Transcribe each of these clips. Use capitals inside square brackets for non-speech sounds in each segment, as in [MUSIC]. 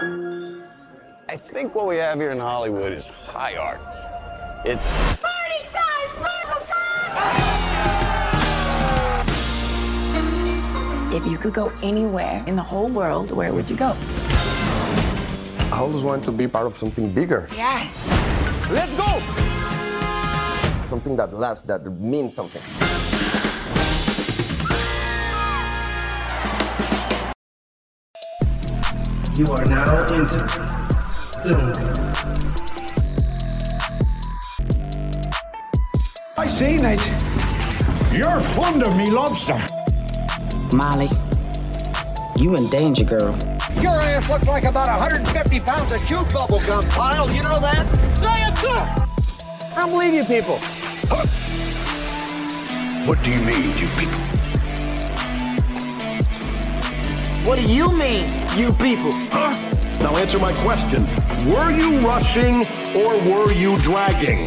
I think what we have here in Hollywood is high art. It's Party time! Sparkle time! If you could go anywhere in the whole world, where would you go? I always want to be part of something bigger, Yes! let's go. something that lasts, that means something. You are now into Film Code. I seen it. You're fond of me lobster. Molly, you in danger, girl. Your ass looks like about 150 pounds of chew bubble gum, Kyle. You know that? Say it, sir! I don't believe you people. What do you mean, you people? What do you mean, you people? Huh? Now answer my question. Were you rushing or were you dragging?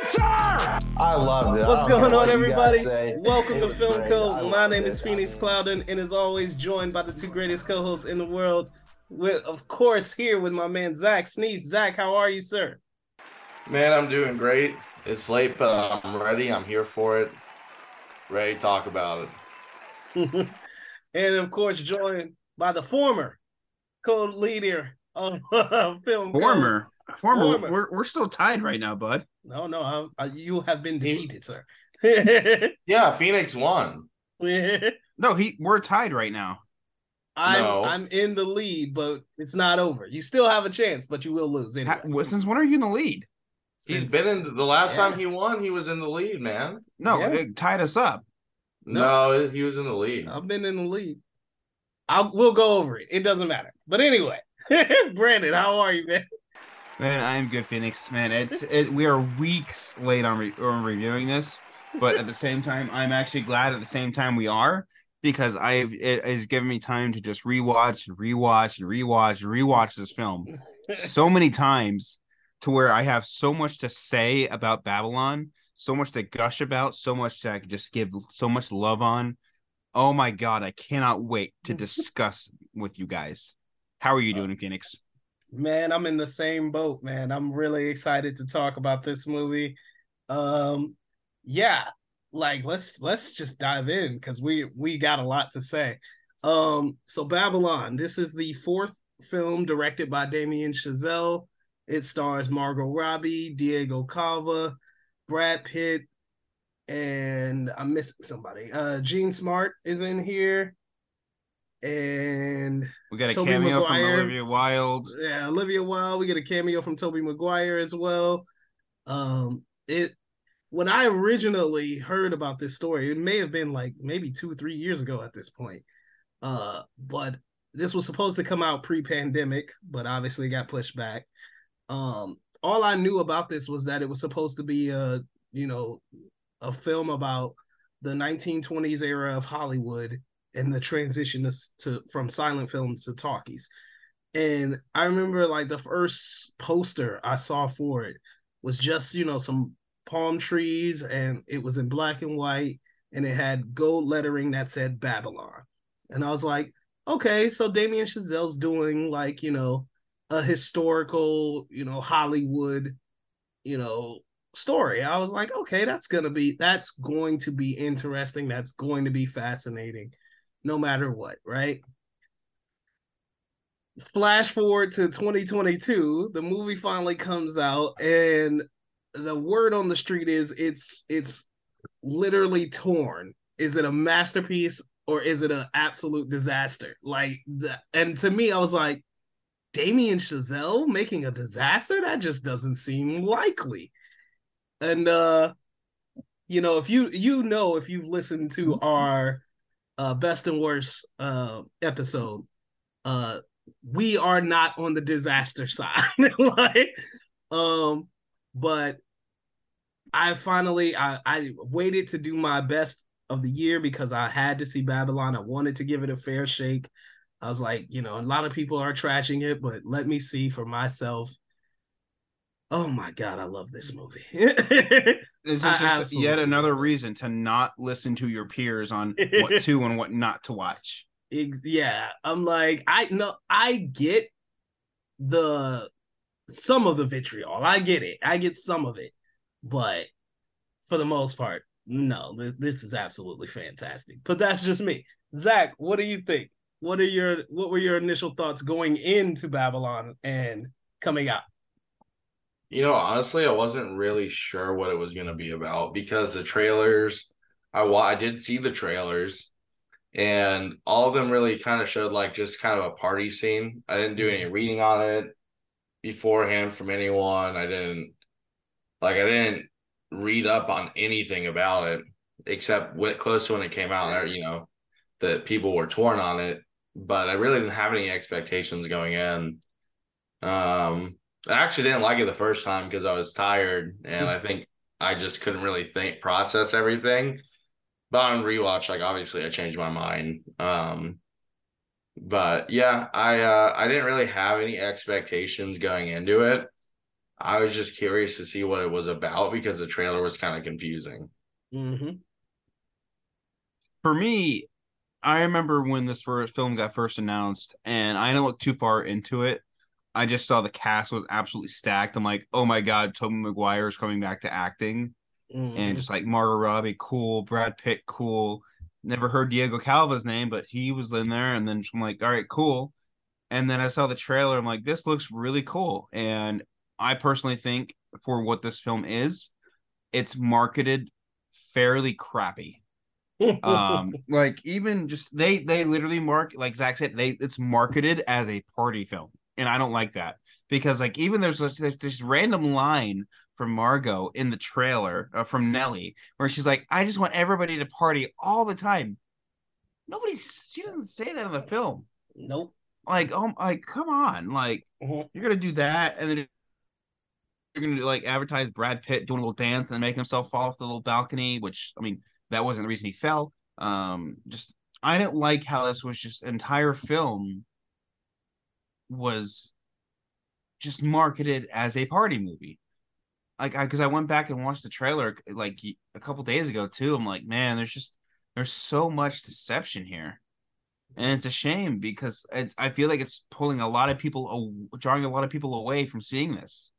Answer! I loved it. What's going on, what everybody? [LAUGHS] Welcome to Film great. Code. My name it. is Phoenix Clouden, and as always, joined by the two greatest co-hosts in the world. With, of course, here with my man Zach Sneef. Zach, how are you, sir? Man, I'm doing great. It's late, but I'm ready. I'm here for it. Ready to talk about it. [LAUGHS] and of course, joined by the former co-leader of [LAUGHS] Film Code. Former, former, Former. We're, we're still tied right now, bud. No, no, I, I, you have been defeated, sir. [LAUGHS] Yeah, Phoenix won. [LAUGHS] No, he we're tied right now. I'm No. I'm in the lead, but it's not over. You still have a chance, but you will lose anyway. Ha- since when are you in the lead? He's been in the last yeah. time he won, he was in the lead, man. No, Yeah. it tied us up. No, he was in the lead. I've been in the lead. I we'll go over it. It doesn't matter. But anyway, [LAUGHS] Brandon, how are you, man? Man, I am good, Phoenix. Man, it's it, we are weeks late on, re- on reviewing this, but at the same time, I'm actually glad. At the same time, we are because I it has given me time to just rewatch and rewatch and rewatch and rewatch this film [LAUGHS] so many times to where I have so much to say about Babylon, so much to gush about, so much I to just give so much love on. Oh my god, I cannot wait to [LAUGHS] discuss with you guys. How are you doing, Phoenix? Man, I'm in the same boat, man. I'm really excited to talk about this movie. Um yeah, like let's let's just dive in cuz we we got a lot to say. Um so Babylon, this is the fourth film directed by Damien Chazelle. It stars Margot Robbie, Diego Calva, Brad Pitt, and I'm missing somebody. Uh Jean Smart is in here. And We got a Tobey cameo Maguire. from Olivia Wilde. yeah, Olivia Wilde. We get a cameo from Tobey Maguire as well. Um, it when I originally heard about this story, it may have been like maybe two, three years ago at this point. Uh, but this was supposed to come out pre-pandemic, but obviously got pushed back. Um, all I knew about this was that it was supposed to be a, you know, a film about the 1920s era of Hollywood and the transition to, to from silent films to talkies. And I remember like the first poster I saw for it was just, you know, some palm trees and it was in black and white and it had gold lettering that said Babylon. And I was like, okay, so Damien Chazelle's doing like, you know, a historical, you know, Hollywood, you know, story. I was like, okay, that's gonna be that's going to be interesting. That's going to be fascinating, no matter what, right? Flash forward to 2022, the movie finally comes out, and the word on the street is it's it's literally torn. Is it a masterpiece or is it an absolute disaster? Like the and to me, I was like, Damien Chazelle making a disaster? That just doesn't seem likely. And uh you know, if you you know if you've listened to our uh best and worst uh episode, uh we are not on the disaster side. [LAUGHS] like um but I finally I I waited to do my best of the year because I had to see Babylon. I wanted to give it a fair shake. I was like, you know, a lot of people are trashing it, but let me see for myself. Oh my god, I love this movie. [LAUGHS] This is just yet another reason to not listen to your peers on [LAUGHS] what to and what not to watch. Yeah, I'm like, I know, I get the some of the vitriol. I get it. I get some of it, but for the most part, no. This is absolutely fantastic. But that's just me. Zach, what do you think? What are your what were your initial thoughts going into Babylon and coming out? You know, honestly, I wasn't really sure what it was going to be about because the trailers, I I did see the trailers, and all of them really kind of showed like just kind of a party scene. I didn't do any reading on it beforehand from anyone. I didn't like I didn't read up on anything about it except when close to when it came out. You know, that people were torn on it, but I really didn't have any expectations going in. Um, I actually didn't like it the first time because I was tired, and I think I just couldn't really think process everything. But on rewatch, like obviously, I changed my mind. Um, but yeah, I uh, I didn't really have any expectations going into it. I was just curious to see what it was about because the trailer was kind of confusing. Mm-hmm. For me, I remember when this first film got first announced, and I didn't look too far into it. I just saw the cast was absolutely stacked. I'm like, oh my god, Tobey Maguire is coming back to acting, Mm-hmm. and just like Margot Robbie, cool, Brad Pitt, cool. Never heard Diego Calva's name, but he was in there, and then I'm like, all right, cool. And then I saw the trailer. I'm like, this looks really cool, and I personally think for what this film is, it's marketed fairly crappy um [LAUGHS] like even just they they literally mark like zach said they it's marketed as a party film and i don't like that. Because like even there's this, there's this random line from margot in the trailer uh, from nelly where she's like i just want everybody to party all the time. Nobody she doesn't say that in the film. Nope. Like oh like come on like Mhm. you're gonna do that and then you're gonna like advertise Brad Pitt doing a little dance and making himself fall off the little balcony, which I mean that wasn't the reason he fell. Um, just I didn't like how this was just entire film was just marketed as a party movie. Like, I because I went back and watched the trailer like a couple days ago too. I'm like, man, there's just there's so much deception here, and it's a shame because it's I feel like it's pulling a lot of people, aw- drawing a lot of people away from seeing this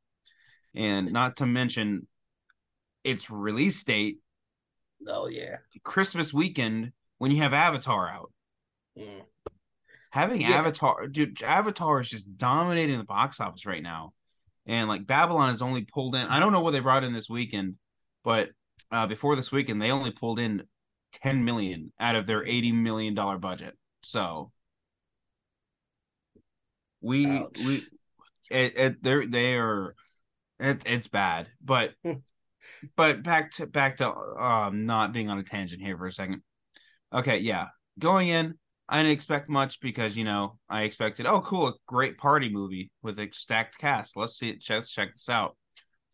and not to mention its release date Oh yeah. christmas weekend when you have avatar out Mm. having Yeah. avatar dude avatar is just dominating the box office right now and like babylon has only pulled in i don't know what they brought in this weekend but uh before this weekend they only pulled in 10 million out of their 80 million dollar budget so we Ouch. we it, it they're they are it, it's bad but Hmm. But back to back to um not being on a tangent here for a second okay yeah going in i didn't expect much because you know i expected oh cool a great party movie with a stacked cast let's see it let's check this out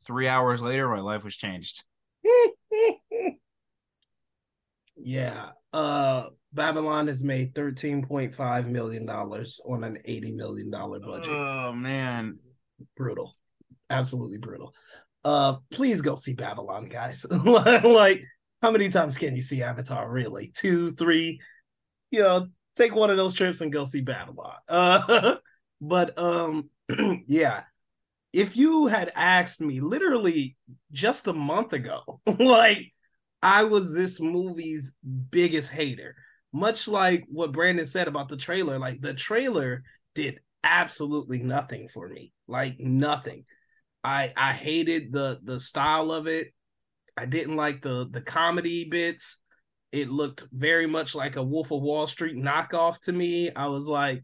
three hours later my life was changed [LAUGHS] yeah. Uh Babylon has made $13.5 million on an $80 million budget. oh man brutal. Absolutely brutal. Uh please go see Babylon, guys. [LAUGHS] like, how many times can you see Avatar really? Two, three, you know, take one of those trips and go see Babylon. [LAUGHS] Uh but um [CLEARS THROAT] yeah. If you had asked me literally just a month ago, [LAUGHS] like I was this movie's biggest hater. Much like what Brandon said about the trailer, like the trailer did absolutely nothing for me. Like nothing. I I hated the the style of it. I didn't like the the comedy bits. It looked very much like a Wolf of Wall Street knockoff to me. I was like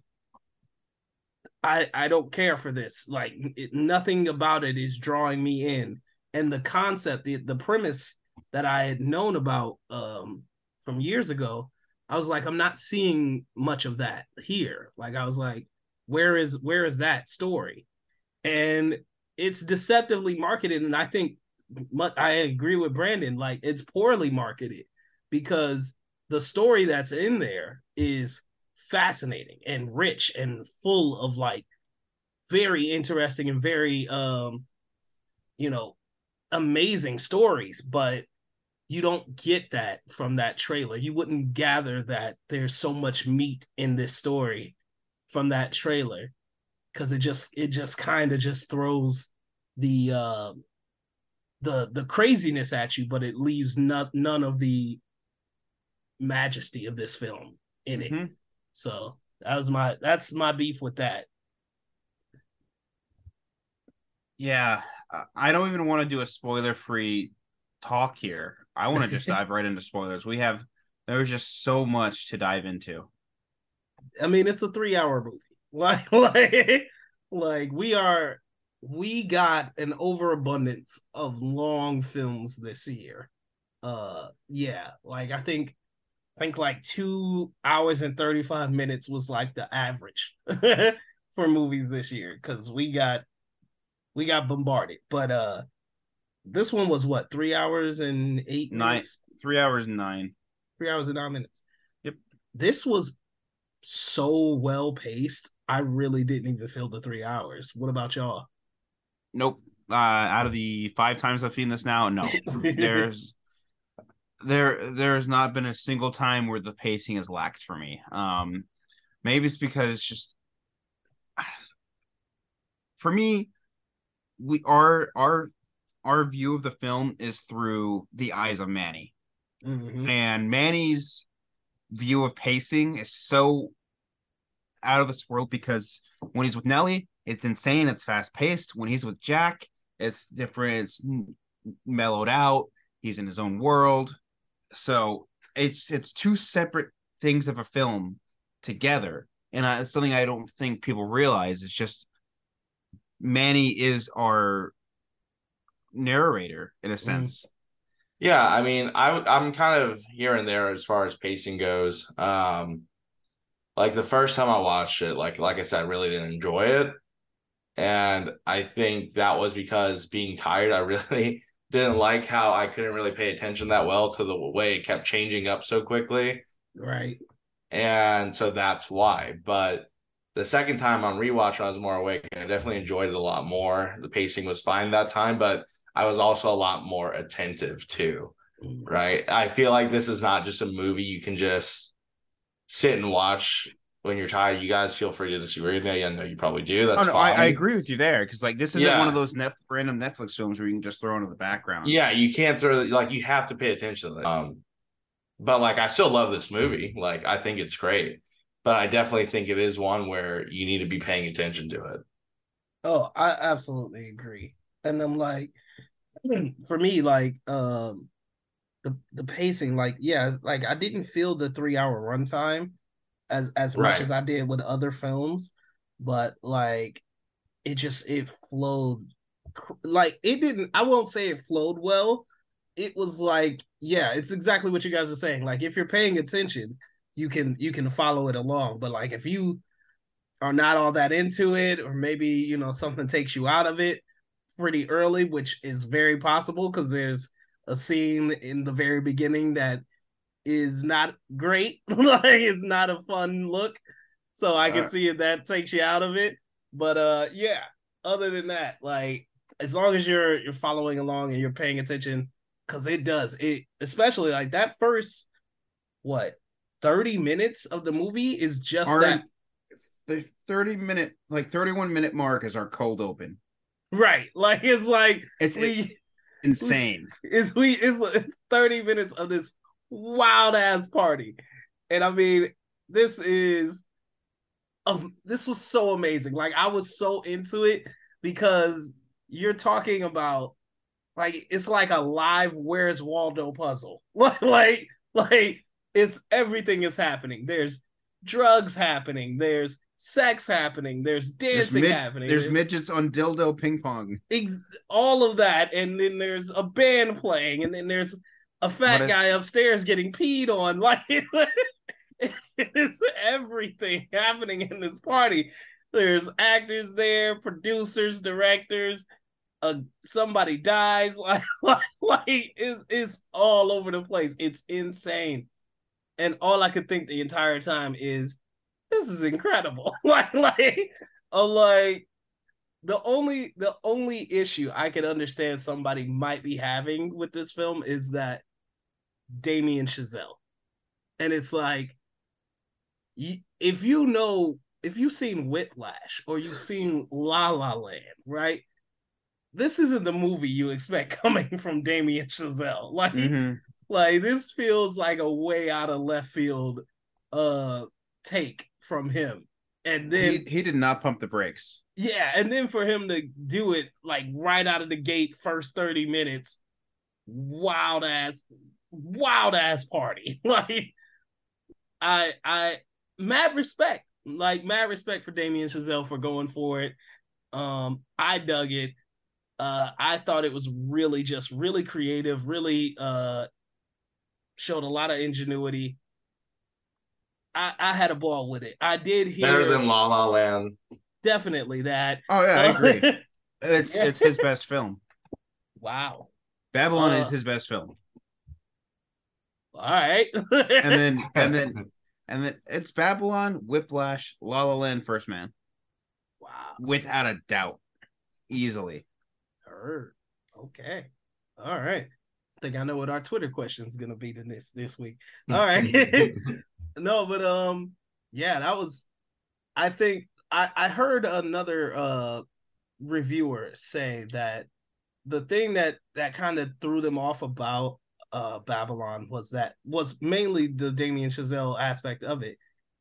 I I don't care for this. Like it, nothing about it is drawing me in. And the concept, the the premise that I had known about um from years ago, I was like I'm not seeing much of that here. Like I was like where is where is that story? And it's deceptively marketed and I think I agree with Brandon like it's poorly marketed because the story that's in there is fascinating and rich and full of like very interesting and very um you know amazing stories but you don't get that from that trailer. You wouldn't gather that there's so much meat in this story from that trailer because it just it just kind of just throws the uh the the craziness at you, but it leaves not, none of the majesty of this film in it. Mhm. So that was my that's my beef with that. Yeah, I don't even want to do a spoiler-free talk here. I want to just [LAUGHS] dive right into spoilers. We have there's just so much to dive into. I mean, it's a three hour movie. [LAUGHS] Like, like, like we are, we got an overabundance of long films this year. Uh, yeah, like I think, I think like two hours and 35 minutes was like the average [LAUGHS] for movies this year because we got, we got bombarded. But, uh, this one was what, three hours and eight Nine, minutes? three hours and nine. Three hours and nine minutes. Yep. This was so well paced. I really didn't even feel the three hours. What about y'all? Nope. Uh, out of the five times I've seen this now, no. [LAUGHS] there's there there's not been a single time where the pacing has lacked for me. Um, maybe it's because it's just [SIGHS] for me, we our our our view of the film is through the eyes of Manny. Mhm. and Manny's view of pacing is so out of this world because when he's with Nelly, it's insane, it's fast paced. When he's with Jack, it's different, it's mellowed out. He's in his own world, so it's it's two separate things of a film together, and I, it's something I don't think people realize. It's just Manny is our narrator in a sense. Yeah, I mean, I I'm kind of here and there as far as pacing goes. Um, like the first time I watched it, like like I said, I really didn't enjoy it, and I think that was because being tired, I [LAUGHS] really didn't like how I couldn't really pay attention that well to the way it kept changing up so quickly, Right. and so that's why. But the second time on rewatch, when I was more awake, I definitely enjoyed it a lot more. The pacing was fine that time, but I was also a lot more attentive too mm. right? I feel like this is not just a movie you can just sit and watch when you're tired. You guys feel free to disagree with me. I know you probably do. That's oh, no, I, fine. I agree with you there because like this isn't Yeah. one of those net, random Netflix films where you can just throw into the background. Yeah, you can't throw like you have to pay attention to it. Um, but like I still love this movie. Like I think it's great, but I definitely think it is one where you need to be paying attention to it. Oh, I absolutely agree. And I'm like, [CLEARS THROAT] for me, like, um, the the pacing, like, yeah, like I didn't feel the three hour runtime as as much as I did with other films, but like, it just it flowed, like it didn't. I won't say it flowed well. It was like, yeah, it's exactly what you guys are saying. Like, if you're paying attention, you can you can follow it along. But like, if you are not all that into it, or maybe you know something takes you out of it pretty early, which is very possible because there's a scene in the very beginning that is not great. [LAUGHS] like it's not a fun look. So I can see if that takes you out of it. But uh yeah, other than that, like as long as you're you're following along and you're paying attention, because it does it especially like that first what 30 minutes of the movie is just Our- that the 30 minute, like 31 minute mark is our cold open. right. [LAUGHS] Like it's like It's, we it's insane. is we it's, it's 30 minutes of this wild ass party. And i mean this is um this was so amazing. Like i was so into it because you're talking about like it's like a live where's waldo puzzle. [LAUGHS] Like like like it's everything is happening. There's drugs happening. There's sex happening there's There's, dancing mid- happening there's midgets on dildo ping pong. ex- all of that, and then there's a band playing, and then there's a fat if- guy upstairs getting peed on. [LAUGHS] Like it's everything happening in this party. There's actors there, producers, directors. Uh, somebody dies. Like, [LAUGHS] like, like it's, it's all over the place. It's insane. And all I could think the entire time is, this is incredible. [LAUGHS] like, like, uh, like the only the only issue I can understand somebody might be having with this film is that Damien Chazelle. And it's like if you know if you've seen Whiplash or you've seen La La Land, right? This isn't the movie you expect [LAUGHS] coming from Damien Chazelle. Like Mhm. like this feels like a way out of left field uh take from him. And then he, he did not pump the brakes. yeah, and then for him to do it like right out of the gate, first 30 minutes, wild ass, wild ass party. [LAUGHS] like I I mad respect. Like mad respect for Damien Chazelle for going for it. Um, I dug it. Uh I thought it was really just really creative, really uh showed a lot of ingenuity. I, I had a ball with it. I did hear Better than La La Land. definitely that. Oh yeah, I agree. [LAUGHS] It's Yeah. it's his best film. wow. Babylon Uh, is his best film. All right. And then [LAUGHS] and then and then it's Babylon, Whiplash, La La Land, First Man, wow. without a doubt, easily. Heard. Okay. All right. I think I know what our Twitter question is gonna be this this week. All right. [LAUGHS] no, but um, yeah, that was. I think I I heard another uh reviewer say that the thing that that kind of threw them off about uh Babylon was that was mainly the Damien Chazelle aspect of it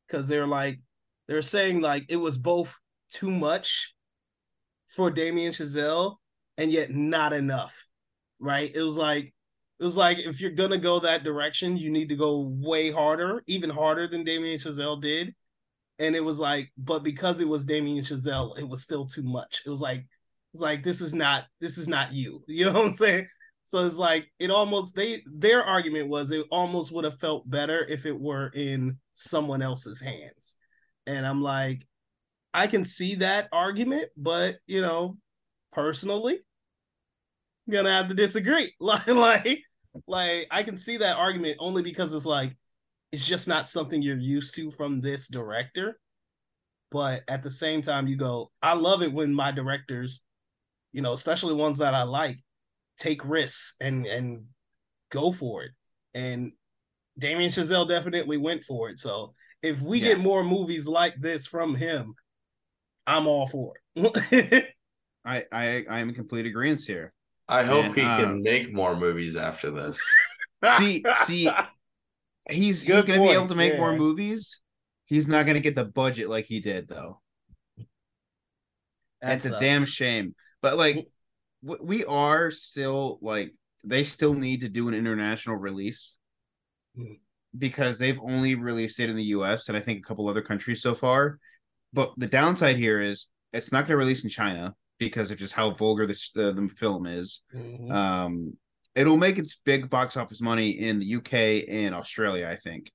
because they're like they're saying like it was both too much for Damien Chazelle and yet not enough right it was like it was like if you're gonna go that direction you need to go way harder even harder than Damien Chazelle did. And it was like but because it was Damien Chazelle it was still too much. It was like it's like this is not this is not you. [LAUGHS] You know what i'm saying? So it's like it almost they their argument was it almost would have felt better if it were in someone else's hands. And i'm like i can see that argument but you know personally gonna have to disagree. [LAUGHS] Like like like i can see that argument only because it's like it's just not something you're used to from this director. But at the same time you go i love it when my directors you know especially ones that i like take risks and and go for it. And damien chazelle definitely went for it. So if we Yeah. get more movies like this from him i'm all for it. [LAUGHS] I I I am in complete agreement here. I hope And, he uh, can make more movies after this. See, see, he's he's gonna be able to make more movies. He's not gonna get the budget like he did though. That That's a damn shame. But like, w- we are still like they still need to do an international release because they've only released it in the U.S. and I think a couple other countries so far. But the downside here is it's not going to release in China because of just how vulgar this the, the film is. Mhm. Um, it'll make its big box office money in the UK and Australia, I think.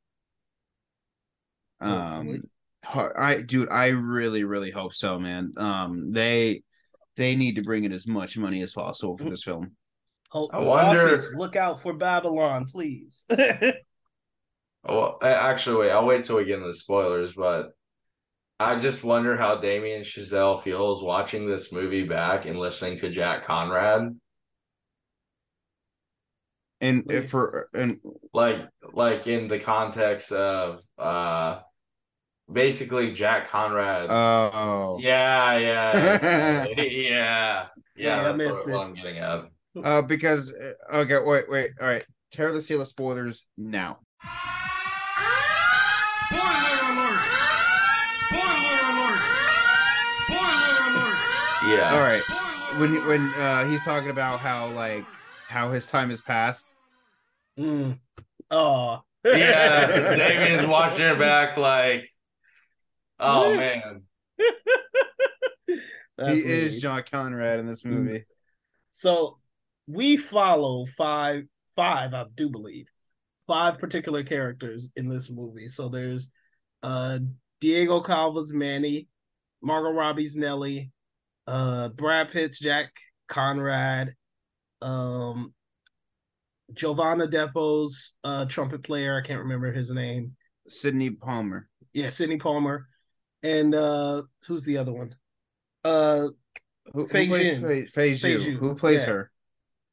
Um, ho- I dude, I really, really hope so, man. Um, they they need to bring in as much money as possible for this film. Hope I wonder- bosses, look out for babylon please [LAUGHS] Oh, a- actually, wait. I'll wait till we get into the spoilers, but I just wonder how Damien Chazelle feels watching this movie back and listening to Jack Conrad. And if for and like like in the context of uh basically Jack Conrad. Oh. Yeah yeah [LAUGHS] yeah. Yeah Yeah, I that's missed what, it. what I'm getting at. Uh because uh, okay wait wait. All right. Tear the seal of spoilers now. Yeah All right, when when uh he's talking about how like how his time has passed. mm. oh yeah [LAUGHS] Damien's watching it back like oh man [LAUGHS] That's he is. John Conrad in this movie. So we follow five, five, I do believe, five particular characters in this movie. So there's uh Diego Calva's Manny, Margot Robbie's Nelly, uh Brad Pitt's Jack Conrad, um Jovan Adepo's uh trumpet player, I can't remember his name. Sidney Palmer. Yeah, Sidney Palmer. And uh who's the other one? Uh Who, who Fei plays Jin. Fei, Fei Fei Zhu? Zhu, Who plays yeah. her?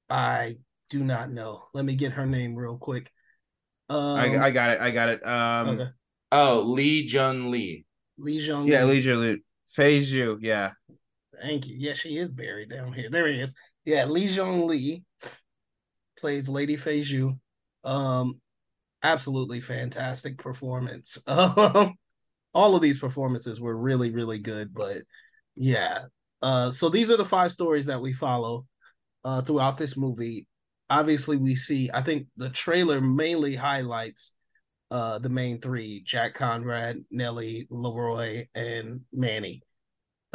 I do not know. Let me get her name real quick. Um, I, I got it. I got it. Um, okay. Oh, Li Jun Li. Lee Jung. yeah, Lee Loot. Phase you. Yeah. Thank you. Yeah, she is buried down here. There he is. Yeah, Li Jun Li plays Lady Fei Zhu. Um, absolutely fantastic performance. [LAUGHS] Um, all of these performances were really, really good. But yeah, uh, so these are the five stories that we follow uh throughout this movie. Obviously, we see. I think the trailer mainly highlights uh the main three: Jack Conrad, Nellie, LaRoy, and Manny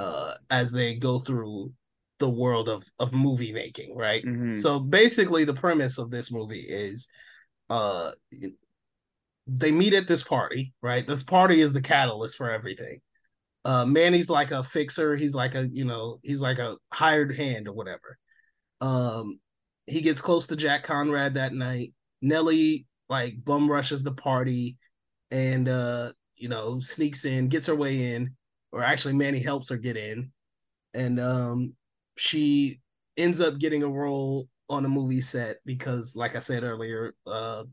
uh as they go through the world of of movie making right? Mhm. so basically the premise of this movie is uh they meet at this party right? This party is the catalyst for everything. Uh manny's like a fixer. He's like a you know he's like a hired hand or whatever. Um he gets close to jack conrad that night. Nellie like bum rushes the party and uh you know sneaks in gets her way in or actually Manny helps her get in, and um, she ends up getting a role on a movie set because, like I said earlier, uh,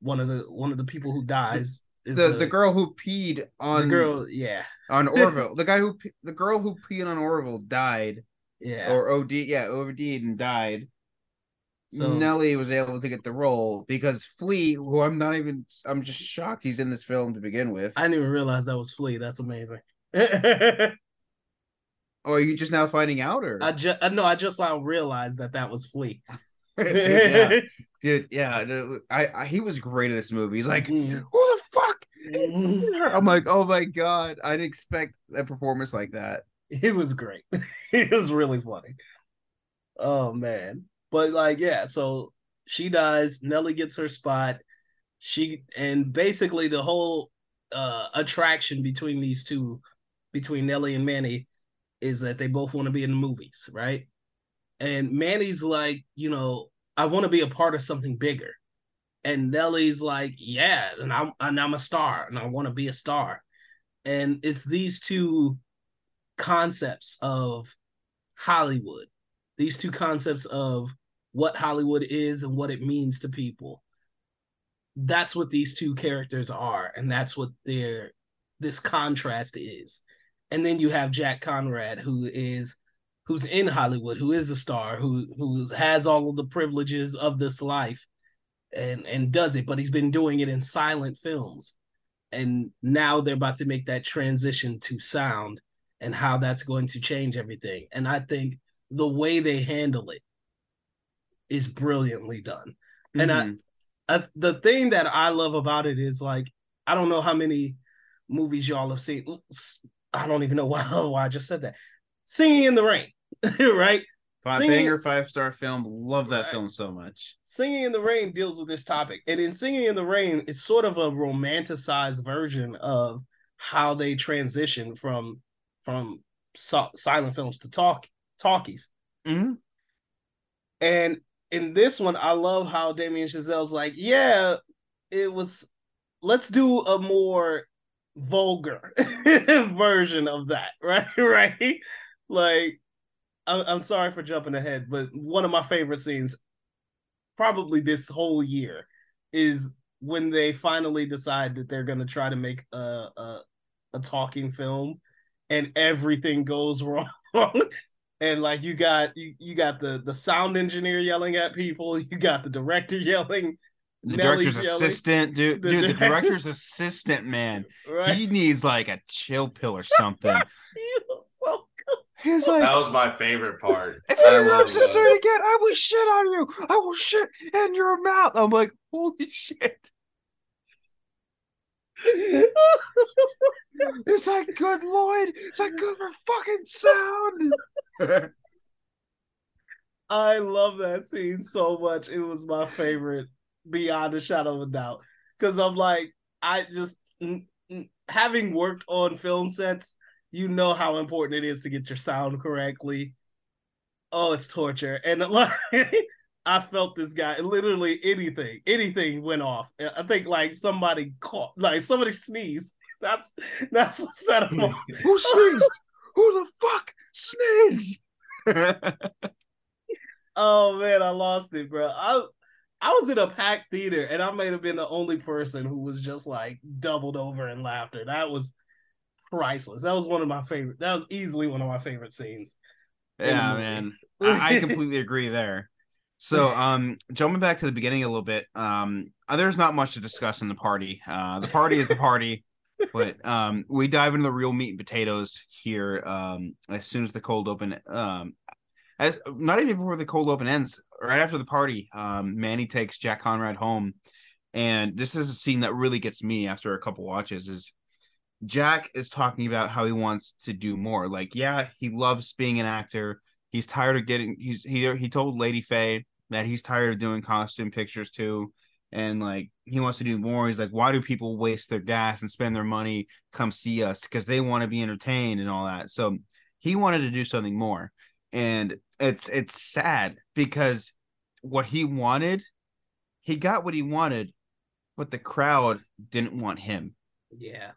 one of the one of the people who dies is The the girl who peed on the girl, yeah, [LAUGHS] on Orville. the guy who the girl who peed on Orville died yeah. or OD yeah OD'd and died. So- Nelly was able to get the role because Flea, who I'm not even I'm just shocked he's in this film to begin with. I didn't even realize that was Flea. That's amazing. I [LAUGHS] oh, are you just now finding out or I just no, I just now realized that that was Flea. [LAUGHS] Dude, yeah. Dude, yeah, no, I, I he was great in this movie. He's like, Mhm. who the fuck? Mhm. I'm like, oh my god, I didn't expect a performance like that. it was great. [LAUGHS] it was really funny. Oh man. But like, yeah, so she dies, Nelly gets her spot. She and basically the whole uh attraction between these two, between Nelly and Manny, is that they both want to be in the movies, right? And Manny's like, you know, I want to be a part of something bigger. And Nelly's like, yeah, and I'm and I'm a star and I want to be a star. And it's these two concepts of Hollywood, these two concepts of what Hollywood is and what it means to people. That's what these two characters are, and that's what their this contrast is. And then you have Jack Conrad, who is who's in Hollywood, who is a star, who who has all of the privileges of this life and and does it, but he's been doing it in silent films. And now they're about to make that transition to sound and how that's going to change everything. And I think the way they handle it is brilliantly done. And I. Mm-hmm. I, the thing that I love about it is like I don't know how many movies y'all have seen. I don't even know [LAUGHS] why, why I just said that. Singing in the Rain, [LAUGHS] right? Five Singing- banger five star film. Love that Right. film so much. Singing in the Rain deals with this topic. And in Singing in the Rain, it's sort of a romanticized version of how they transition from from so- silent films to talk talkies. Mhm. And in this one, I love how Damien Chazelle's like, yeah, it was let's do a more vulgar [LAUGHS] version of that, [LAUGHS] right? right? Like, I'm, I'm sorry for jumping ahead, but one of my favorite scenes, probably this whole year, is when they finally decide that they're gonna try to make a a, a talking film, and everything goes [LAUGHS] wrong. and like you got you, you got the the sound engineer yelling at people, you got the director yelling, The Nelly's director's yelling. assistant, dude. The dude, the director's assistant, man. right? He needs like a chill pill or something. [LAUGHS] He was so good. He's like, That was my favorite part. [LAUGHS] if I you love love to say that. it again, I will shit on you. I will shit in your mouth. I'm like, holy shit. [LAUGHS] It's like good Lloyd. It's like good for fucking sound. I love that scene so much. It was my favorite beyond a shadow of a doubt. Because I'm like, I just having worked on film sets, you know how important it is to get your sound correctly. Oh, it's torture. And [LAUGHS] like I felt this guy literally anything, anything went off. I think like somebody caught like somebody sneezed. [LAUGHS] That's that's what set him off. [LAUGHS] Who sneezed? Who the fuck sneezed? Oh man, I lost it, bro. I I was in a packed theater, and I may have been the only person who was just like doubled over in laughter. That was priceless. That was one of my favorite. That was easily one of my favorite scenes. Yeah, man. [LAUGHS] I, I completely agree there. So, um, jumping back to the beginning a little bit, um, there's not much to discuss in the party. Uh, the party is the party, [LAUGHS] but um, we dive into the real meat and potatoes here. Um, as soon as the cold open, um, as not even before the cold open ends, right after the party, um, Manny takes Jack Conrad home, and this is a scene that really gets me after a couple watches. Is Jack is talking about how he wants to do more. Like, yeah, he loves being an actor. He's tired of getting. He's he he told Lady Faye that he's tired of doing costume pictures too, and like he wants to do more. He's like, why do people waste their gas and spend their money come see us because they want to be entertained and all that. So he wanted to do something more, and it's it's sad because what he wanted, he got what he wanted, but the crowd didn't want him. Yeah.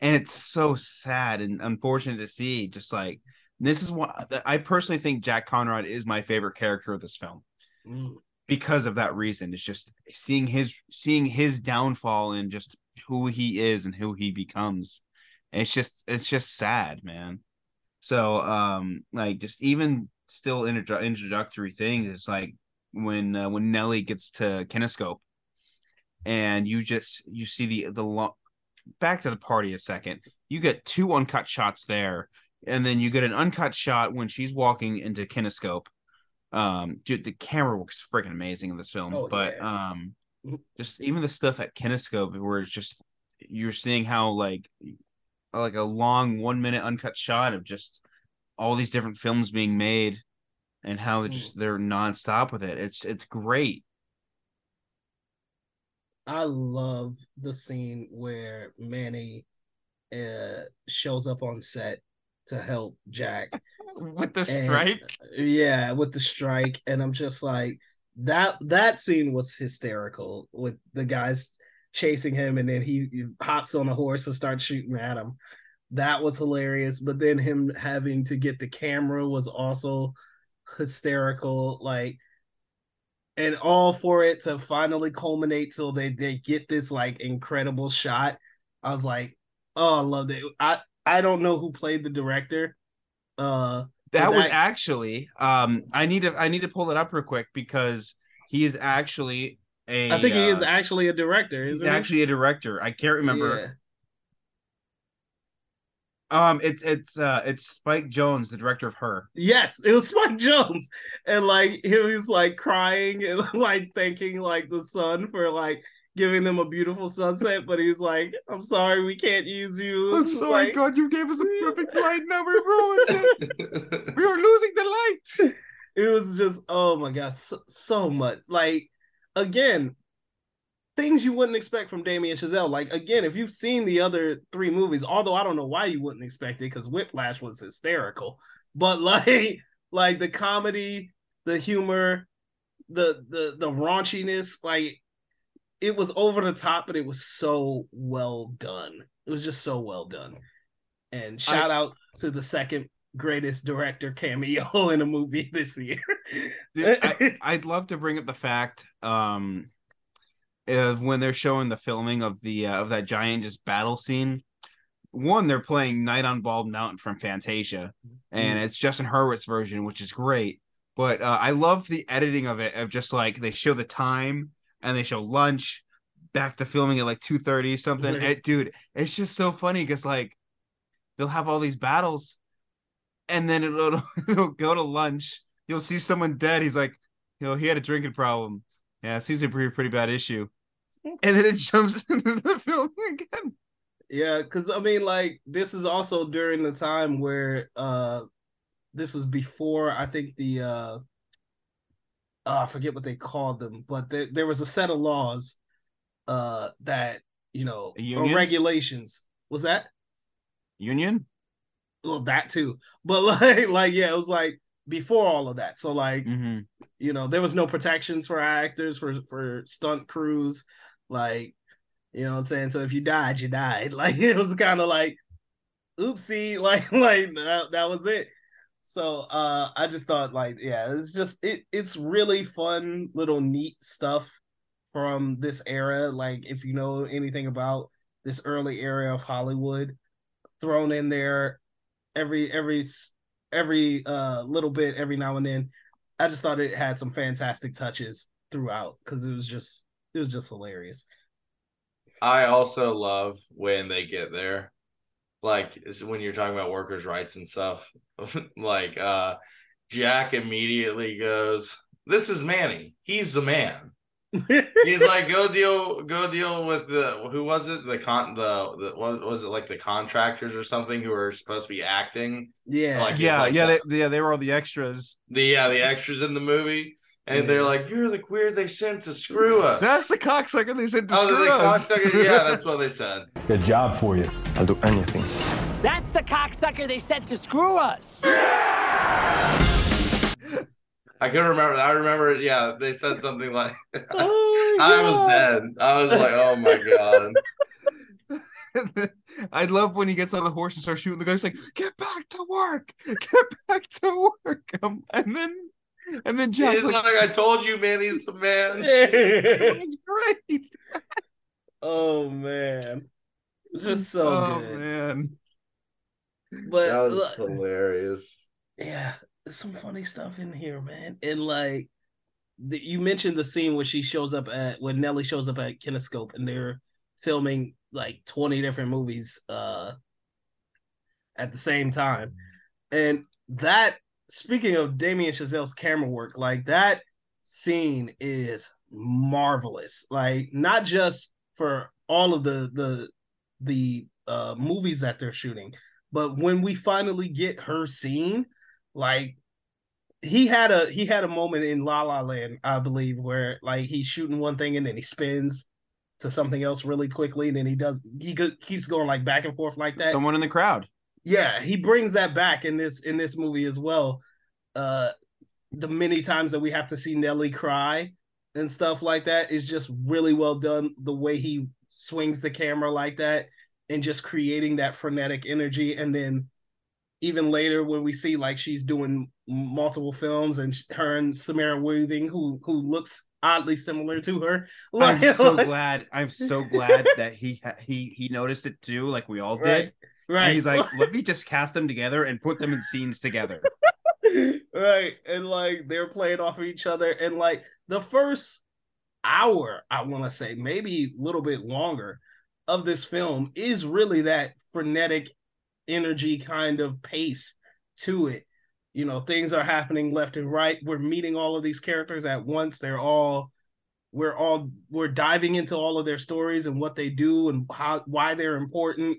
And it's so sad and unfortunate to see. Just like this is what I personally think Jack Conrad is my favorite character of this film. Mm. Because of that reason. It's just seeing his seeing his downfall and just who he is and who he becomes. It's just it's just sad, man. So um like just even still introdu- introductory things it's like when uh, when Nelly gets to Kinoscope and you just you see the the lo- back to the party a second. You get two uncut shots there and then you get an uncut shot when she's walking into Kinoscope. Um dude the camera works freaking amazing in this film Oh, but yeah. um just even the stuff at Kinoscope where it's just you're seeing how like like a long one minute uncut shot of just all these different films being made and how Mm. it just they're nonstop with it. It's it's great. I love the scene where Manny uh, shows up on set to help Jack [LAUGHS] with the And- strike. Yeah, with the strike, and I'm just like that. That scene was hysterical with the guys chasing him, and then he, he hops on a horse and starts shooting at him. That was hilarious. But then him having to get the camera was also hysterical. Like, and all for it to finally culminate till they they get this like incredible shot. I was like, oh, I loved it. I I don't know who played the director. Uh, That was actually um I need to I need to pull it up real quick because he is actually a I think he is uh, actually a director. he's Isn't he? actually a director. I can't remember. Yeah. Um it's it's uh it's Spike Jonze, the director of her. Yes, it was Spike Jonze, and like he was like crying and [LAUGHS] like thanking like the sun for like giving them a beautiful sunset, but he's like, "I'm sorry, we can't use you." I'm sorry, Like, God, you gave us a [LAUGHS] perfect light. Now we ruined it. [LAUGHS] We are losing the light. it was just oh my god, so, so much. Like again, things you wouldn't expect from Damien Chazelle. Like again, if you've seen the other three movies, although I don't know why you wouldn't expect it because Whiplash was hysterical, [LAUGHS] but like like the comedy, the humor, the the the raunchiness, like it was over the top, but it was so well done. It was just so well done. And shout out to the second greatest director cameo [LAUGHS] in a movie this year. I, I'd love to bring up the fact um of when they're showing the filming of the uh, of that giant just battle scene. One, they're playing Night on Bald Mountain from Fantasia, and it's Justin Hurwitz version, which is great. But uh, I love the editing of it of just like they show the time and they show lunch, back to filming at like two thirty something. It, dude, it's just so funny because like they'll have all these battles, and then it'll, [LAUGHS] it'll go to lunch. You'll see someone dead. He's like, you know, he had a drinking problem. Yeah, it seems a pretty pretty bad issue. And then it jumps [LAUGHS] into the film again. Yeah, because I mean, like, this is also during the time where uh this was before I think the uh oh, I forget what they called them, but there, there was a set of laws uh that you know or regulations. Was that? Union. Well, that too. But [LAUGHS] like like yeah, it was like before all of that. So like Mm-hmm. you know there was no protections for actors for for stunt crews like you know what i'm saying so if you died you died [LAUGHS] like it was kind of like oopsie [LAUGHS] like like that, that was it so uh i just thought like yeah it's just it it's really fun little neat stuff from this era. Like if you know anything about this early era of Hollywood, thrown in there every every every uh little bit every now and then. I just thought it had some fantastic touches throughout because it was just it was just hilarious. I also love when they get there. Like when you're talking about workers' rights and stuff. [LAUGHS] like uh Jack immediately goes, This is Manny. He's the man. [LAUGHS] He's like, go deal, go deal with the who was it? The con the, the what was it like the contractors or something who were supposed to be acting? Yeah, like, yeah, like yeah, they, yeah. They were all the extras. The yeah, the extras in the movie. And yeah. they're like, "You're the queer they sent to screw us." That's the cocksucker they sent to oh, screw the us. Cocksucker? yeah, [LAUGHS] that's what they said. Good job for you. I'll do anything. That's the cocksucker they sent to screw us. I couldn't remember. I remember. Yeah, they said something like, [LAUGHS] oh [LAUGHS] "I was dead." I was like, "Oh my god." I love when he gets on the horse and starts shooting the guy. He's like, "Get back to work! Get back to work!" Um, and then, and then Jack's He's like, like, "I told you, man. He's the man." [LAUGHS] great. oh man, just so good. oh, good, man. But that was hilarious. Yeah, some funny stuff in here, man. And like the, you mentioned the scene where she shows up at when Nellie shows up at Kinoscope and they're filming like 20 different movies uh at the same time. And that speaking of Damien Chazelle's camera work, like that scene is marvelous. Like not just for all of the the the uh movies that they're shooting, but when we finally get her scene, like he had a he had a moment in La La Land, I believe, where like he's shooting one thing and then he spins to something else really quickly, and then he does he go, keeps going like back and forth like that. Someone in the crowd. Yeah, he brings that back in this in this movie as well. Uh the many times that we have to see Nellie cry and stuff like that is just really well done. The way he swings the camera like that and just creating that frenetic energy, and then even later when we see like she's doing multiple films and her and Samara Weaving who who looks oddly similar to her. Like, [LAUGHS] I'm so like, glad. I'm so glad that he he he noticed it too, like we all did. Right. Right. And he's like, let me [LAUGHS] just cast them together and put them in scenes together. right. And like they're playing off of each other. And like the first hour, I want to say, maybe a little bit longer of this film is really that frenetic energy kind of pace to it. You know, things are happening left and right. We're meeting all of these characters at once. They're all we're all we're diving into all of their stories and what they do and how why they're important.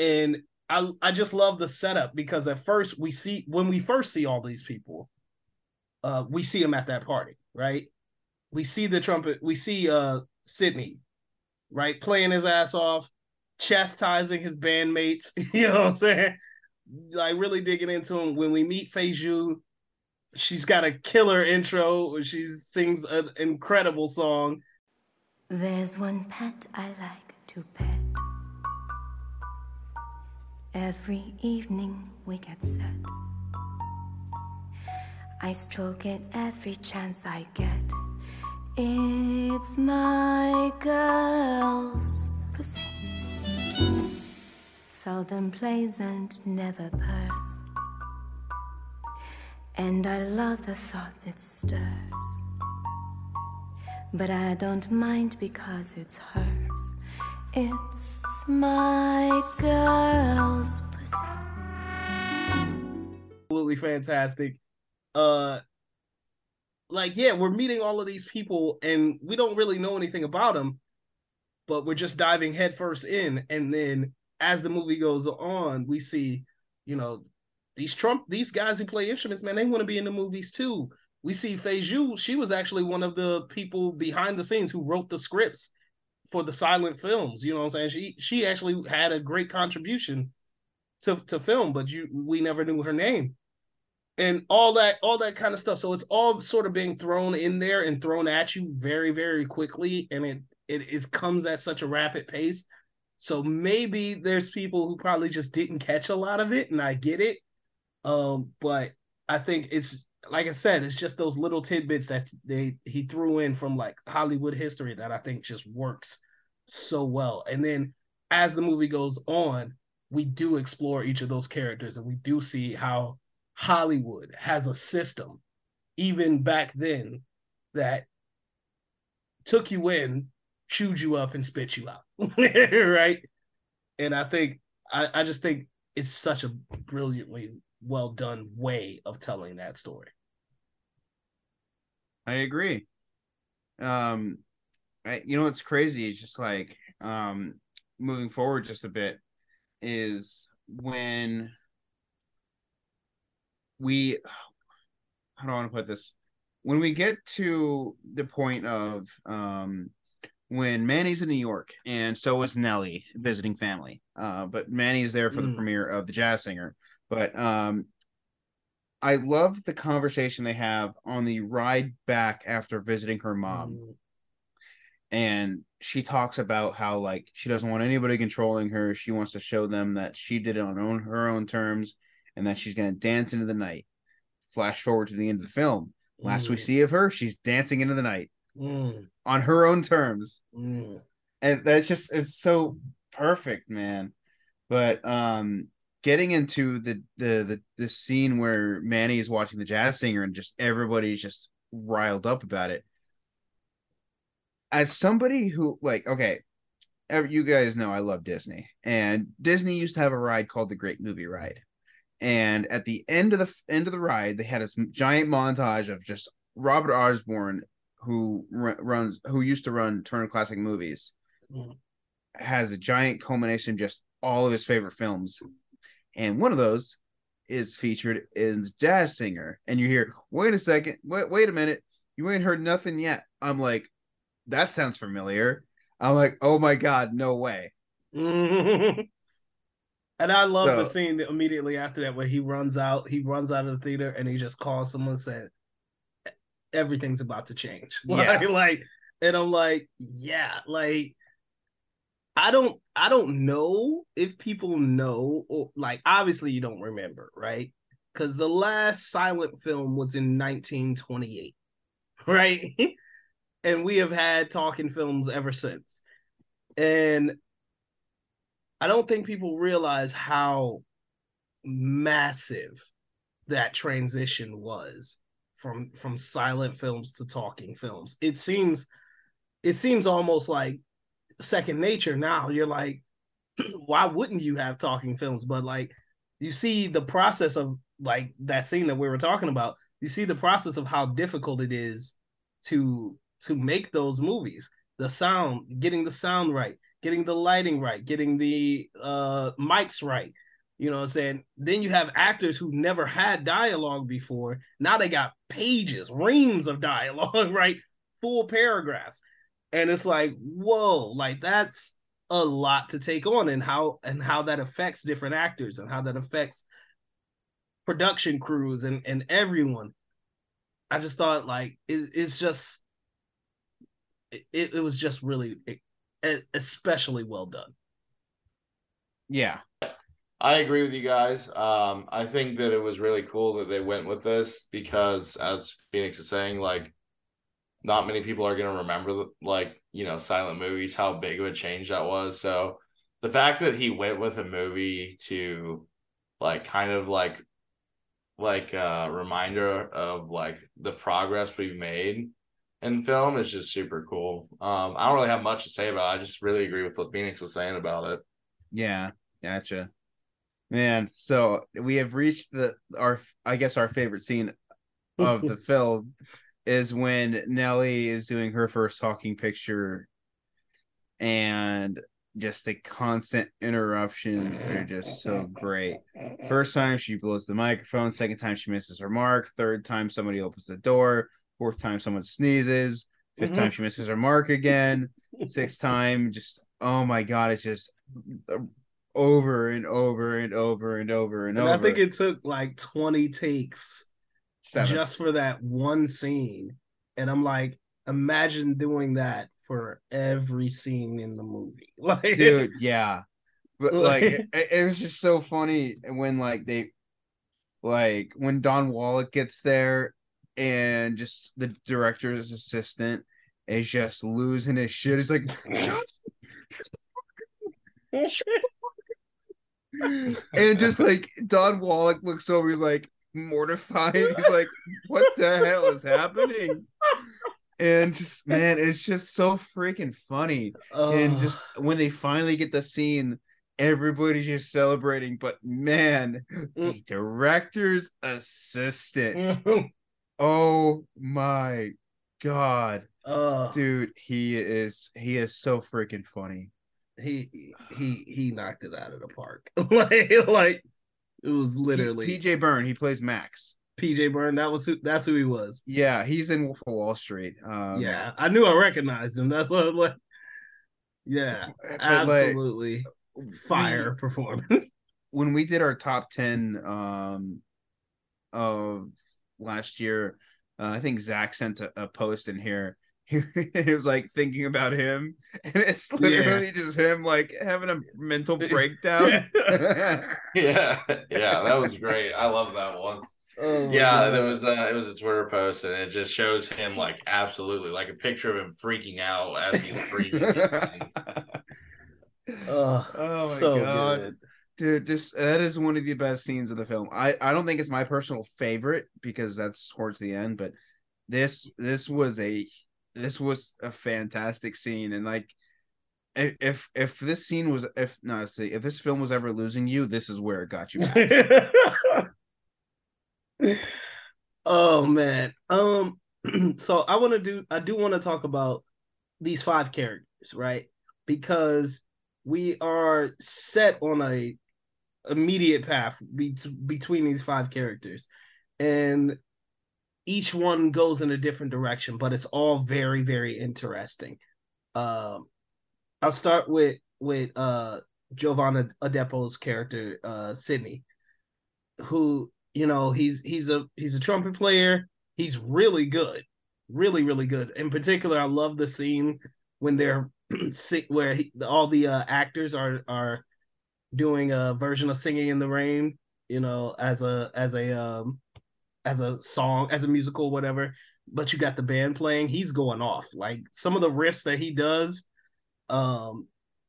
And I I just love the setup because at first we see when we first see all these people, uh, we see them at that party, right? We see the trumpet, we see uh Sidney, right, playing his ass off, chastising his bandmates. [LAUGHS] You know what I'm saying? Like really digging into him. When we meet Fay Zhu, she's got a killer intro she sings an incredible song. There's one pet I like to pet. Every evening we get set. I stroke it every chance I get. It's my girl's pussy. Seldom plays and never purrs. And I love the thoughts it stirs. But I don't mind because it's hers. It's my girl's pussy. Absolutely fantastic. Uh like yeah, we're meeting all of these people and we don't really know anything about them, but we're just diving headfirst in and then as the movie goes on, we see, you know, these Trump, these guys who play instruments, man, they want to be in the movies too. We see Fay Zhu, she was actually one of the people behind the scenes who wrote the scripts for the silent films. You know what I'm saying? She she actually had a great contribution to to film, but you we never knew her name. And all that all that kind of stuff. So it's all sort of being thrown in there and thrown at you very very quickly and it it is comes at such a rapid pace. So maybe there's people who probably just didn't catch a lot of it and I get it. Um but I think it's like I said, it's just those little tidbits that they he threw in from like Hollywood history that I think just works so well. And then as the movie goes on, we do explore each of those characters and we do see how Hollywood has a system, even back then, that took you in, chewed you up, and spit you out. [LAUGHS] right. And I think I, I just think it's such a brilliantly well done way of telling that story. I agree. Um, I, you know what's crazy is just like um moving forward just a bit is when we how do I want to put this when we get to the point of um when Manny's in New York and so is Nellie visiting family. Uh, but Manny is there for the Mm. premiere of the Jazz Singer. But um, I love the conversation they have on the ride back after visiting her mom. Mm. And she talks about how like she doesn't want anybody controlling her. She wants to show them that she did it on her own, her own terms and that she's going to dance into the night. Flash forward to the end of the film. Last we Mm. see of her, she's dancing into the night Mm, on her own terms mm. and that's just it's so perfect man but um getting into the the the, the scene where manny is watching the jazz singer and just everybody's just riled up about it. As somebody who like okay you guys know i love disney and disney used to have a ride called the great movie ride. And at the end of the end of the ride they had this giant montage of just robert osborne who ru- runs who used to run turner classic movies Mm. has a giant culmination of just all of his favorite films and one of those is featured in jazz singer. And you hear wait a second. Wait wait a minute. You ain't heard nothing yet. I'm like that sounds familiar. I'm like oh my god no way. [LAUGHS] And I love the scene immediately after that where he runs out, he runs out of the theater and he just calls someone and said, Everything's about to change. [LAUGHS] Yeah. Like, like, and I'm like, yeah, like I don't I don't know if people know or like obviously you don't remember, right? Because the last silent film was in 1928, [LAUGHS] right? and we have had talking films ever since. And I don't think people realize how massive that transition was from from silent films to talking films. It seems it seems almost like second nature now. You're like [CLEARS THROAT] why wouldn't you have talking films? But like you see the process of like that scene that we were talking about. You see the process of how difficult it is to to make those movies. The sound, getting the sound right, getting the lighting right, getting the uh mics right. You know what I'm saying? Then you have actors who've never had dialogue before. Now they got pages, reams of dialogue, [LAUGHS] right? Full paragraphs. And it's like, whoa, like that's a lot to take on and how and how that affects different actors and how that affects production crews and and everyone. I just thought like it, it's just it, it was just really e- especially well done. Yeah. I agree with you guys. Um, I think that it was really cool that they went with this because, as Phoenix is saying, like, not many people are gonna remember, like, you know, silent movies, how big of a change that was. So, the fact that he went with a movie to, like, kind of like, like a reminder of like the progress we've made in film is just super cool. Um, I don't really have much to say about it. I just really agree with what Phoenix was saying about it. Yeah, gotcha. Man, so we have reached the our I guess our favorite scene of the [LAUGHS] film is when Nellie is doing her first talking picture and just the constant interruptions are just so great. First time she blows the microphone, second time she misses her mark, third time somebody opens the door, fourth time someone sneezes, 5th Mhm. time she misses her mark again, sixth [LAUGHS] time just oh my god, it's just over and over and over and over and, And over. I think it took like 20 takes Seven. just for that one scene. And I'm like, imagine doing that for every scene in the movie. [LAUGHS] Like dude yeah but like it, it was just so funny when like they like when Don Wallach gets there and just the director's assistant is just losing his shit. He's like, [LAUGHS] shut, [LAUGHS] and just like Don Wallach looks over, he's like mortified. He's like, what the hell is happening? And just man, it's just so freaking funny. And just when they finally get the scene, everybody's just celebrating. But man, the mm. director's assistant. Mm-hmm. Oh my god. Ugh. Dude, he is he is so freaking funny. he he he knocked it out of the park. [LAUGHS] like like it was literally PJ Byrne, he plays Max. PJ Byrne. That was who. That's who he was. Yeah, he's in Wolf of Wall Street. Um, yeah, I knew I recognized him. That's what. Like, yeah, [LAUGHS] like, absolutely fire performance. [LAUGHS] when we did our top 10 um of last year uh, i think zach sent a, a post in here [LAUGHS] it was like thinking about him [LAUGHS] and it's literally just him like having a mental [LAUGHS] breakdown yeah, yeah, that was great. I love that one. Oh yeah, there was a it was a Twitter post, and it just shows him like absolutely like a picture of him freaking out as he's freaking. Oh, oh my so god good. dude just that is one of the best scenes of the film i i don't think it's my personal favorite because that's towards the end but this this was a this was a fantastic scene and like if if, this scene was if no see if this film was ever losing you this is where it got you [LAUGHS] oh man. Um. [CLEARS THROAT] So I want to do. I do want to talk about these five characters, right? Because we are set on a immediate path be- between these five characters, and each one goes in a different direction, but it's all very, very interesting. Um, I'll start with with uh Jovan Adepo's character, uh Sidney, who you know he's he's a he's a trumpet player. He's really good, really really good. In particular, I love the scene when they're [CLEARS THROAT] si- where he, all the uh, actors are are doing a version of "Singing in the Rain," you know, as a as a um as a song, as a musical, whatever. But you got the band playing. He's going off. Like some of the riffs that he does, um,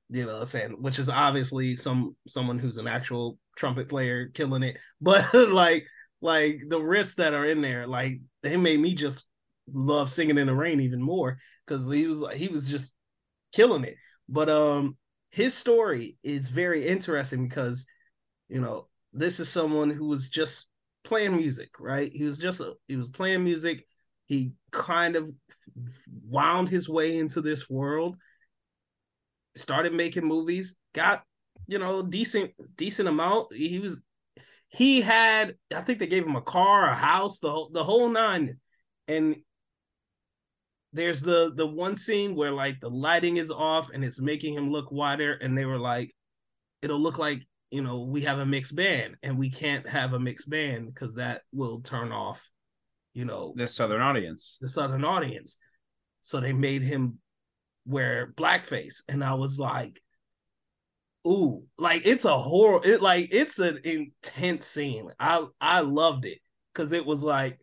you know, saying which is obviously some someone who's an actual trumpet player killing it. [LAUGHS] But like like the riffs that are in there, like they made me just love singing in the rain even more because he was he was just killing it. But um his story is very interesting because you know this is someone who was just playing music, right? He was just a, he was playing music. He kind of wound his way into this world, started making movies, got you know decent decent amount. He was he had I think they gave him a car, a house, the whole the whole nine, and there's the the one scene where like the lighting is off and it's making him look wider, and they were like, it'll look like you know we have a mixed band, and we can't have a mixed band because that will turn off, you know, the southern audience. the southern audience. So they made him wear blackface, and I was like, ooh, like it's a horror. It like it's an intense scene. I I loved it because it was like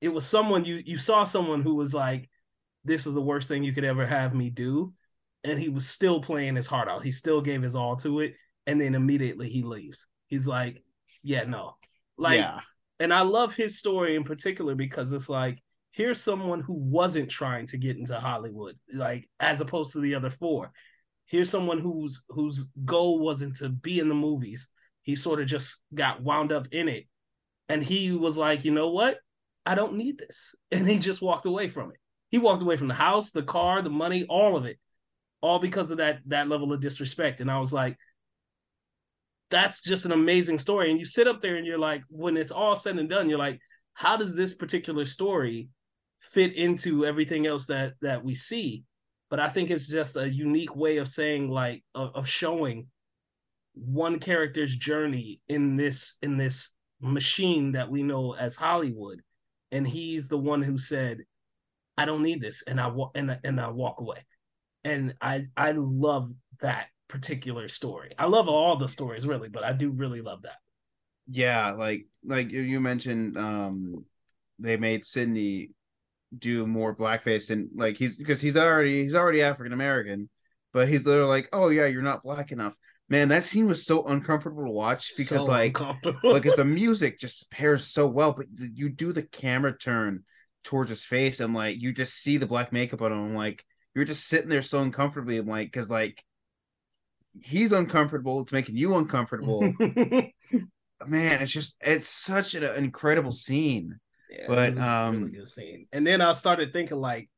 it was someone you you saw someone who was like, this is the worst thing you could ever have me do, and he was still playing his heart out. He still gave his all to it, and then immediately he leaves. He's like, yeah, no, like, Yeah. and I love his story in particular because it's like here's someone who wasn't trying to get into Hollywood, like as opposed to the other four. Here's someone whose whose goal wasn't to be in the movies. He sort of just got wound up in it. And he was like, you know what? I don't need this. [LAUGHS] And he just walked away from it. He walked away from the house, the car, the money, all of it. All because of that that level of disrespect. And I was like, that's just an amazing story. And you sit up there and you're like, when it's all said and done, you're like, how does this particular story fit into everything else that that we see? But I think it's just a unique way of saying, like, of, of showing one character's journey in this in this machine that we know as Hollywood, and he's the one who said, "I don't need this," and I walk and and I walk away, and I I love that particular story. I love all the stories really, but I do really love that. Yeah, like like you- mentioned, um, they made Sidney do more blackface and like he's because he's already he's already African American, but he's literally like, oh yeah, you're not black enough. Man, that scene was so uncomfortable to watch because So like because the [LAUGHS] music just pairs so well, but you do the camera turn towards his face and like you just see the black makeup on him. Like you're just sitting there so uncomfortably. I'm like, because like he's uncomfortable, it's making you uncomfortable. [LAUGHS] Man, it's just it's such an incredible scene. Yeah, but it was a um, really good scene. And then I started thinking like,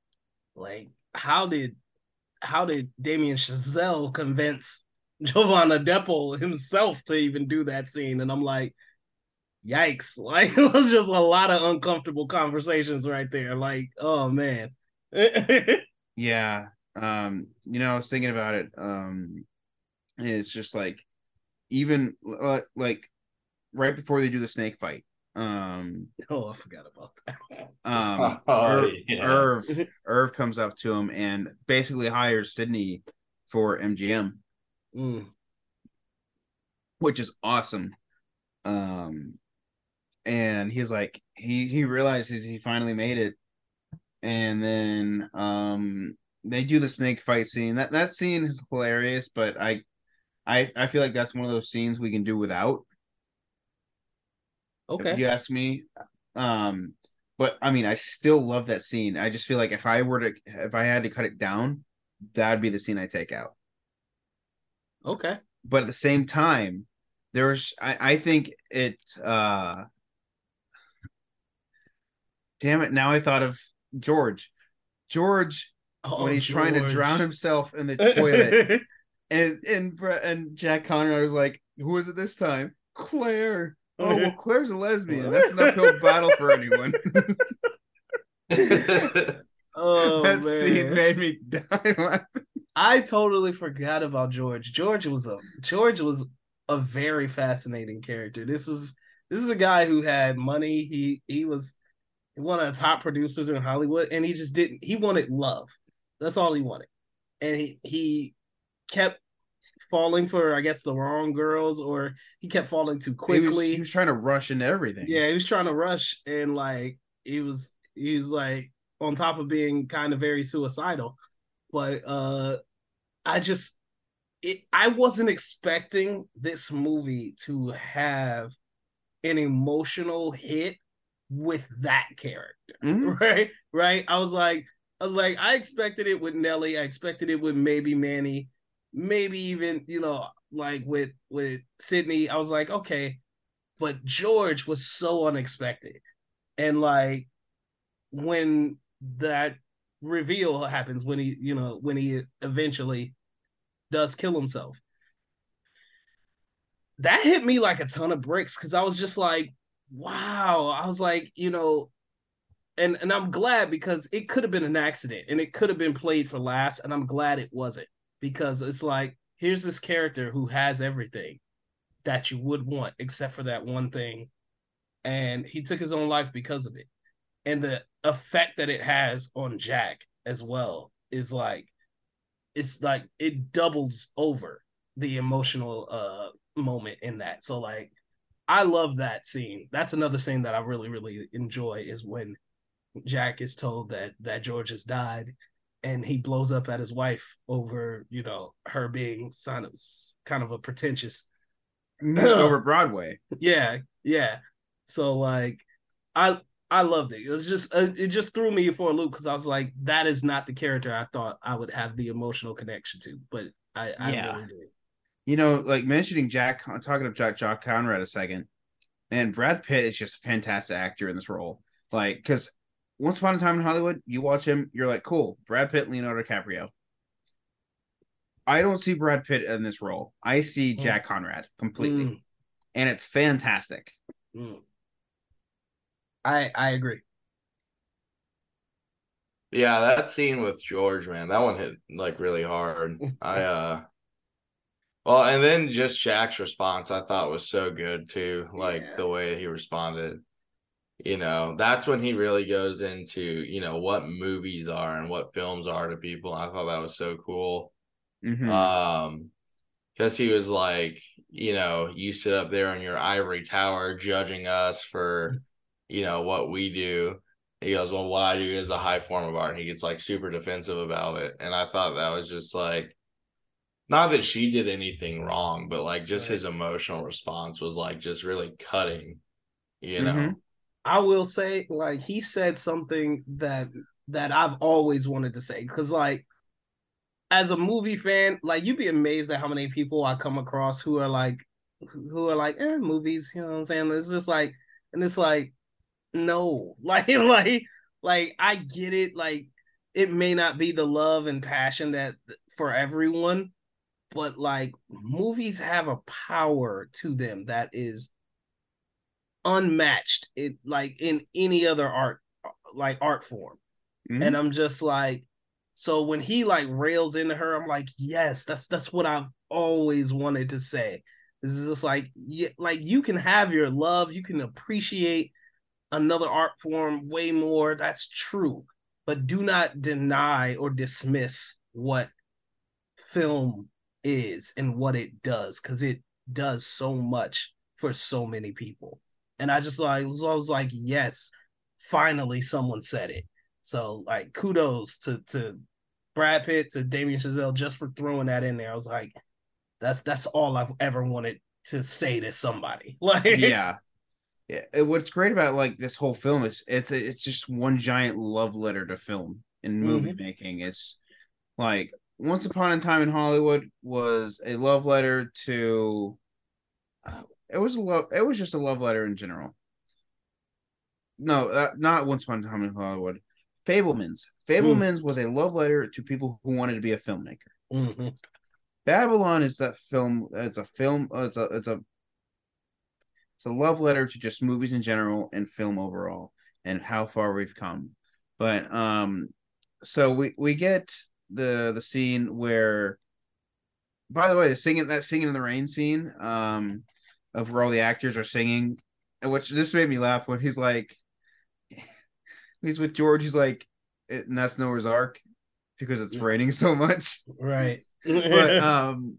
like how did how did Damien Chazelle convince Jovan Adepo himself to even do that scene? And I'm like, yikes! [LAUGHS] Like it was just a lot of uncomfortable conversations right there. Like, oh man. [LAUGHS] Yeah. Um, you know, I was thinking about it. Um, and it's just like even uh, like right before they do the snake fight. Um, oh, I forgot about that. um, [LAUGHS] Oh, Irv, yeah. Irv, [LAUGHS] Irv comes up to him and basically hires Sidney for MGM, Mm. which is awesome. Um, and he's like, he he realizes he finally made it, and then um, they do the snake fight scene. That that scene is hilarious, but I, I I feel like that's one of those scenes we can do without. Okay. If you ask me, um, but I mean, I still love that scene. I just feel like if I were to, if I had to cut it down, that'd be the scene I take out. Okay. But at the same time, there's, I, I think it, uh, damn it. Now I thought of George, George, Oh, when he's trying to drown himself in the [LAUGHS] toilet, and and Bre- and Jack Conrad was like, "Who is it this time?" Claire. Oh, oh well, Claire's a lesbian. That's an uphill battle for anyone. [LAUGHS] [LAUGHS] Oh that man. scene made me die. laughing. I totally forgot about George. George was a George was a very fascinating character. This was this is a guy who had money. He he was one of the top producers in Hollywood, and he just didn't. He wanted love. That's all he wanted, and he he kept falling for I guess the wrong girls, or he kept falling too He was, quickly. he was trying to rush into everything. Yeah, he was trying to rush and like he was he was like on top of being kind of very suicidal. But uh I just it I wasn't expecting this movie to have an emotional hit with that character. [LAUGHS] Mhm. Right? Right? I was like I was like I expected it with Nellie, I expected it with maybe Manny, maybe even, you know, like with with Sidney. I was like, okay, but George was so unexpected. And like when that reveal happens, when he, you know, when he eventually does kill himself, that hit me like a ton of bricks because I was just like, wow. I was like, you know, and and I'm glad because it could have been an accident and it could have been played for last, and I'm glad it wasn't because it's like here's this character who has everything that you would want except for that one thing. And he took his own life because of it. And the effect that it has on jack as well is like it's like it doubles over the emotional uh moment in that. So like i love that scene. That's another scene that i really really enjoy is when jack is told that that george has died and he blows up at his wife over you know her being kind of kind of a pretentious [LAUGHS] over [LAUGHS] Broadway. yeah yeah so like i i loved it it was just uh, it just threw me for a loop because i was like that is not the character i thought i would have the emotional connection to but i i Yeah. really You know, like mentioning Jack, talking of Jack, Jack Conrad a second, and Brad Pitt is just a fantastic actor in this role. Like, because Once Upon a Time in Hollywood, you watch him, you're like, cool, Brad Pitt, Leonardo DiCaprio. I don't see Brad Pitt in this role. I see Jack Conrad completely, Mm. and it's fantastic. Mm. i i agree Yeah, that scene with George, man, that one hit like really hard. [LAUGHS] I uh well, and then just Jack's response I thought was so good too, like Yeah. the way he responded. You know, that's when he really goes into, you know, what movies are and what films are to people. I thought that was so cool. Mhm. Um because he was like, you know, you sit up there in your ivory tower judging us for, you know, what we do. He goes, Well, what I do is a high form of art. And he gets like super defensive about it. And I thought that was just like, not that she did anything wrong, but like just his emotional response was like just really cutting, you know. Mhm. I will say, like, he said something that that I've always wanted to say. Cause like as a movie fan, like you'd be amazed at how many people I come across who are like who are like, eh, movies, you know what I'm saying? It's just like, and it's like, no, [LAUGHS] like, like, like I get it, like it may not be the love and passion that for everyone, but like movies have a power to them that is unmatched it like in any other art like art form. Mhm. and i'm just like so when he like rails into her i'm like yes that's that's what i've always wanted to say. This is just like yeah like you can have your love you can appreciate another art form way more that's true. But do not deny or dismiss what film is and what it does because it does so much for so many people and i just like so i was like yes finally someone said it so like kudos to to brad pitt to damien chazelle just for throwing that in there i was like that's that's all i've ever wanted to say to somebody [LAUGHS] like yeah. Yeah. What's great about like this whole film is it's it's just one giant love letter to film and movie making. It's like Once Upon a Time in Hollywood was a love letter to. uh, it was a love. It was just a love letter in general. No, uh, not Once Upon a Time in Hollywood. Fabelmans. Fabelmans was a love letter to people who wanted to be a filmmaker. Mhm. Babylon is that film. It's a film. uh, It's a. It's a. It's a love letter to just movies in general and film overall, and how far we've come. But um, so we we get the the scene where. By the way, the singing that singing in the rain scene, um, of where all the actors are singing, which this made me laugh when he's like, [LAUGHS] he's with George. He's like, and that's Noah's Ark because it's raining so much. Right. [LAUGHS] But [LAUGHS] um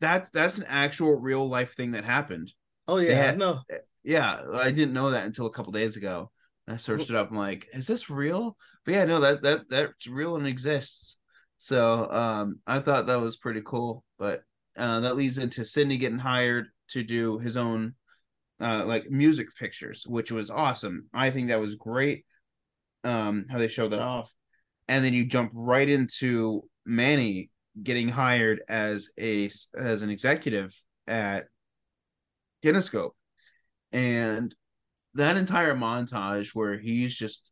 that's that's an actual real life thing that happened. Oh yeah had- no. yeah i didn't know that until a couple days ago. I searched it up i'm like is this real? But yeah no that that that's real and exists. So um i thought that was pretty cool but uh that leads into sidney getting hired to do his own uh like music pictures which was awesome. I think that was great um how they showed that off. And then you jump right into manny getting hired as a as an executive at Kinoscope. And that entire montage where he's just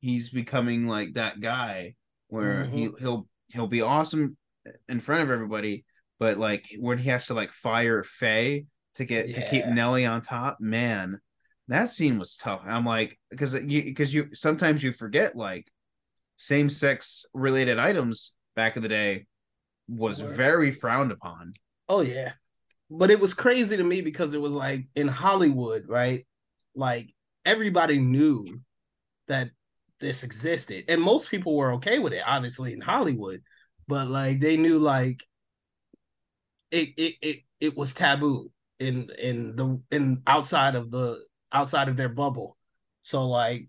he's becoming like that guy where he he'll he'll be awesome in front of everybody, but like when he has to like fire Fay to get to keep Yeah. Nellie on top, man, that scene was tough. I'm like because you because you sometimes you forget like same sex related items back in the day was Word. very frowned upon. Oh yeah. But it was crazy to me because it was like in Hollywood, right? Like everybody knew that this existed. And most people were okay with it, obviously in Hollywood. But like they knew like it it it, it was taboo in in the in outside of the outside of their bubble. So like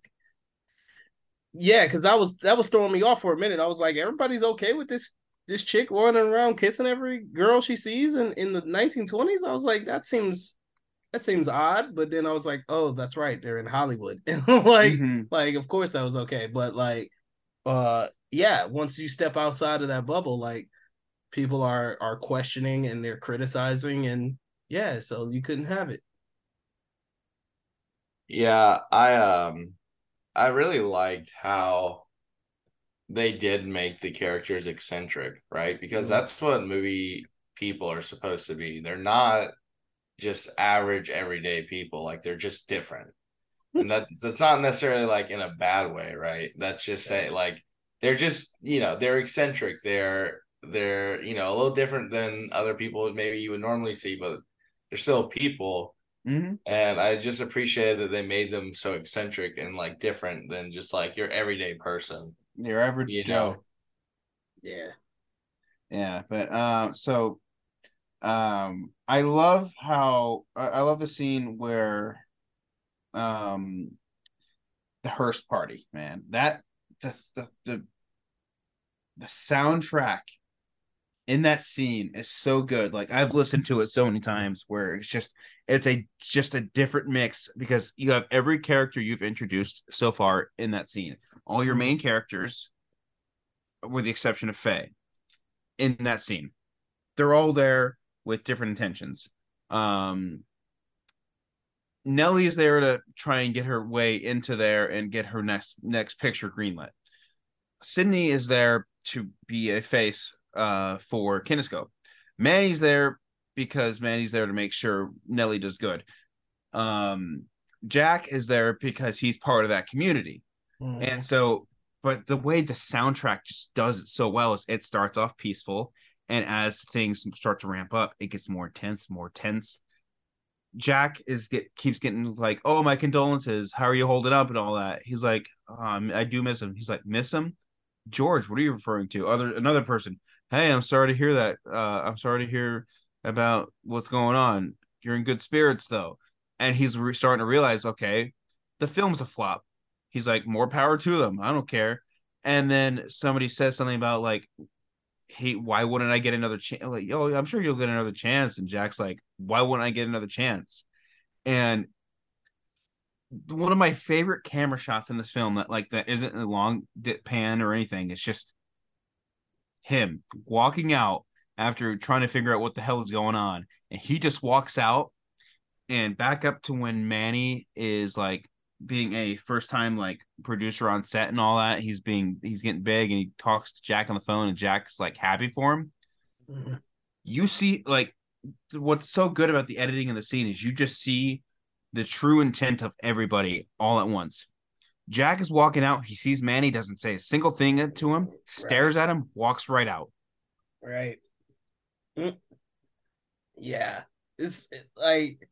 yeah, because I was that was throwing me off for a minute. I was like, everybody's okay with this this chick running around kissing every girl she sees in in the 1920s. I was like, that seems that seems odd. But then I was like, oh, that's right, they're in Hollywood, [LAUGHS] and like Mhm. like of course that was okay. But like, uh, yeah, once you step outside of that bubble, like people are are questioning and they're criticizing, and yeah, so you couldn't have it. Yeah, I um I really liked how they did make the characters eccentric, right? Because Mhm. that's what movie people are supposed to be. They're not just average everyday people, like they're just different. [LAUGHS] And that that's not necessarily like in a bad way, right? That's just say like they're just, you know, they're eccentric. They're they're, you know, a little different than other people maybe you would normally see, but they're still people. Mm-hmm. And I just appreciated that they made them so eccentric and like different than just like your everyday person. Your average You Joe. know? Yeah. Yeah, but uh, so Um, I love how I, I love the scene where, um, the Hearst party, man. That that's the the the soundtrack in that scene is so good. Like I've listened to it so many times where it's just it's a just a different mix because you have every character you've introduced so far in that scene. All your main characters, with the exception of Fay, in that scene. They're all there with different intentions. Um Nellie is there to try and get her way into there and get her next next picture greenlit. Sidney is there to be a face uh, for Kinoscope. Manny's there because Manny's there to make sure Nellie does good. Um, Jack is there because he's part of that community. Mm. And so, but the way the soundtrack just does it so well is it starts off peaceful. And as things start to ramp up, it gets more intense, more tense. Jack is get keeps getting like, oh my condolences. How are you holding up and all that? He's like, um, I do miss him. He's like, miss him. George, what are you referring to? Other another person. Hey, I'm sorry to hear that. Uh, I'm sorry to hear about what's going on. You're in good spirits though, and he's re- starting to realize, okay, the film's a flop. He's like, more power to them. I don't care. And then somebody says something about like, hey, why wouldn't I get another chance? Like, yo, I'm sure you'll get another chance. And Jack's like, why wouldn't I get another chance? And one of my favorite camera shots in this film that like that isn't a long dip pan or anything. It's just him walking out after trying to figure out what the hell is going on, and he just walks out and back up to when Manny is like being a first time like producer on set and all that. He's being he's getting big and he talks to Jack on the phone and Jack's like happy for him. Mm-hmm. You see like what's so good about the editing in the scene is you just see the true intent of everybody all at once. Jack is walking out. He sees Manny, doesn't say a single thing to him, stares right. at him, walks right out. Right. Mm. Yeah. It's like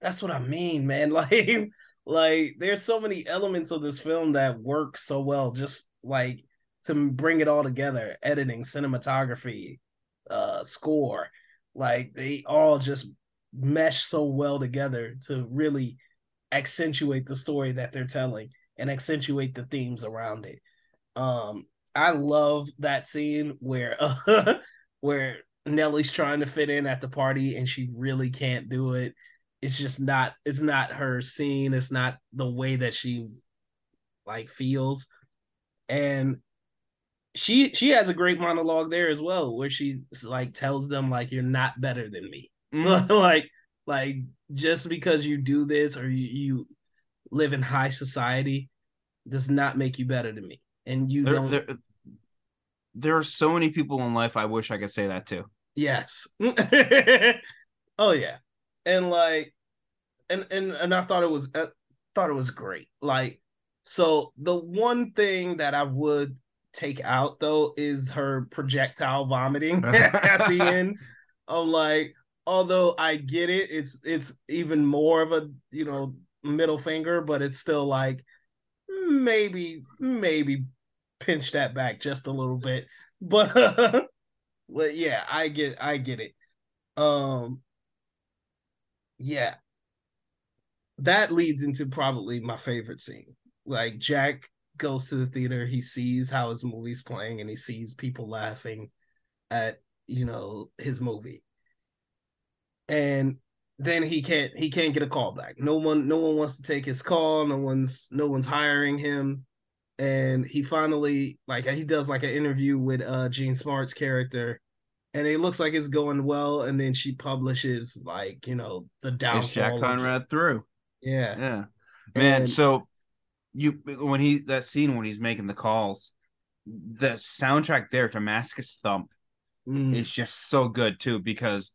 that's what I mean, man. [LAUGHS] Like, like there's so many elements of this film that work so well, just like to bring it all together. Editing, cinematography, uh, score. Like they all just mesh so well together to really accentuate the story that they're telling and accentuate the themes around it. Um, I love that scene where uh, [LAUGHS] where Nellie's trying to fit in at the party and she really can't do it. It's just not it's not her scene, it's not the way that she like feels. And she she has a great monologue there as well where she like tells them like you're not better than me. [LAUGHS] Mm-hmm. like like just because you do this or you, you live in high society does not make you better than me. And you there, don't. There, there are so many people in life I wish I could say that to. Yes. [LAUGHS] oh yeah, and like, and and and I thought it was I thought it was great. Like, so the one thing that I would take out though is her projectile vomiting [LAUGHS] at the [LAUGHS] end. I'm like, although I get it, it's it's even more of a you know middle finger, but it's still like maybe maybe pinch that back just a little bit. [LAUGHS] But but yeah, I get I get it. Um yeah. That leads into probably my favorite scene. Like Jack goes to the theater, he sees how his movie's playing and he sees people laughing at, you know, his movie. And then he can't he can't get a call back. No one no one wants to take his call. No one's no one's hiring him. And he finally like he does like an interview with uh Jean Smart's character, and it looks like it's going well. And then she publishes like you know the downfall. Is Jack Conrad through? Yeah, yeah, man. And, so you when he that scene when he's making the calls, the soundtrack there, Damascus Thump, mm. is just so good too because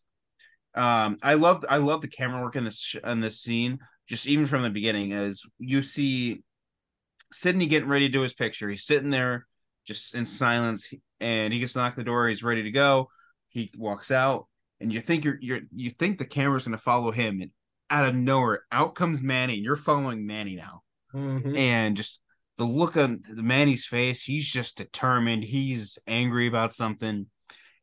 um i love i love the camera work in this in this scene just even from the beginning as you see sidney getting ready to do his picture. He's sitting there just in silence and he gets knocked the door. He's ready to go. He walks out and you think you're you're you think the camera's going to follow him and out of nowhere out comes manny and you're following manny now. Mm-hmm. and just the look on the manny's face he's just determined. He's angry about something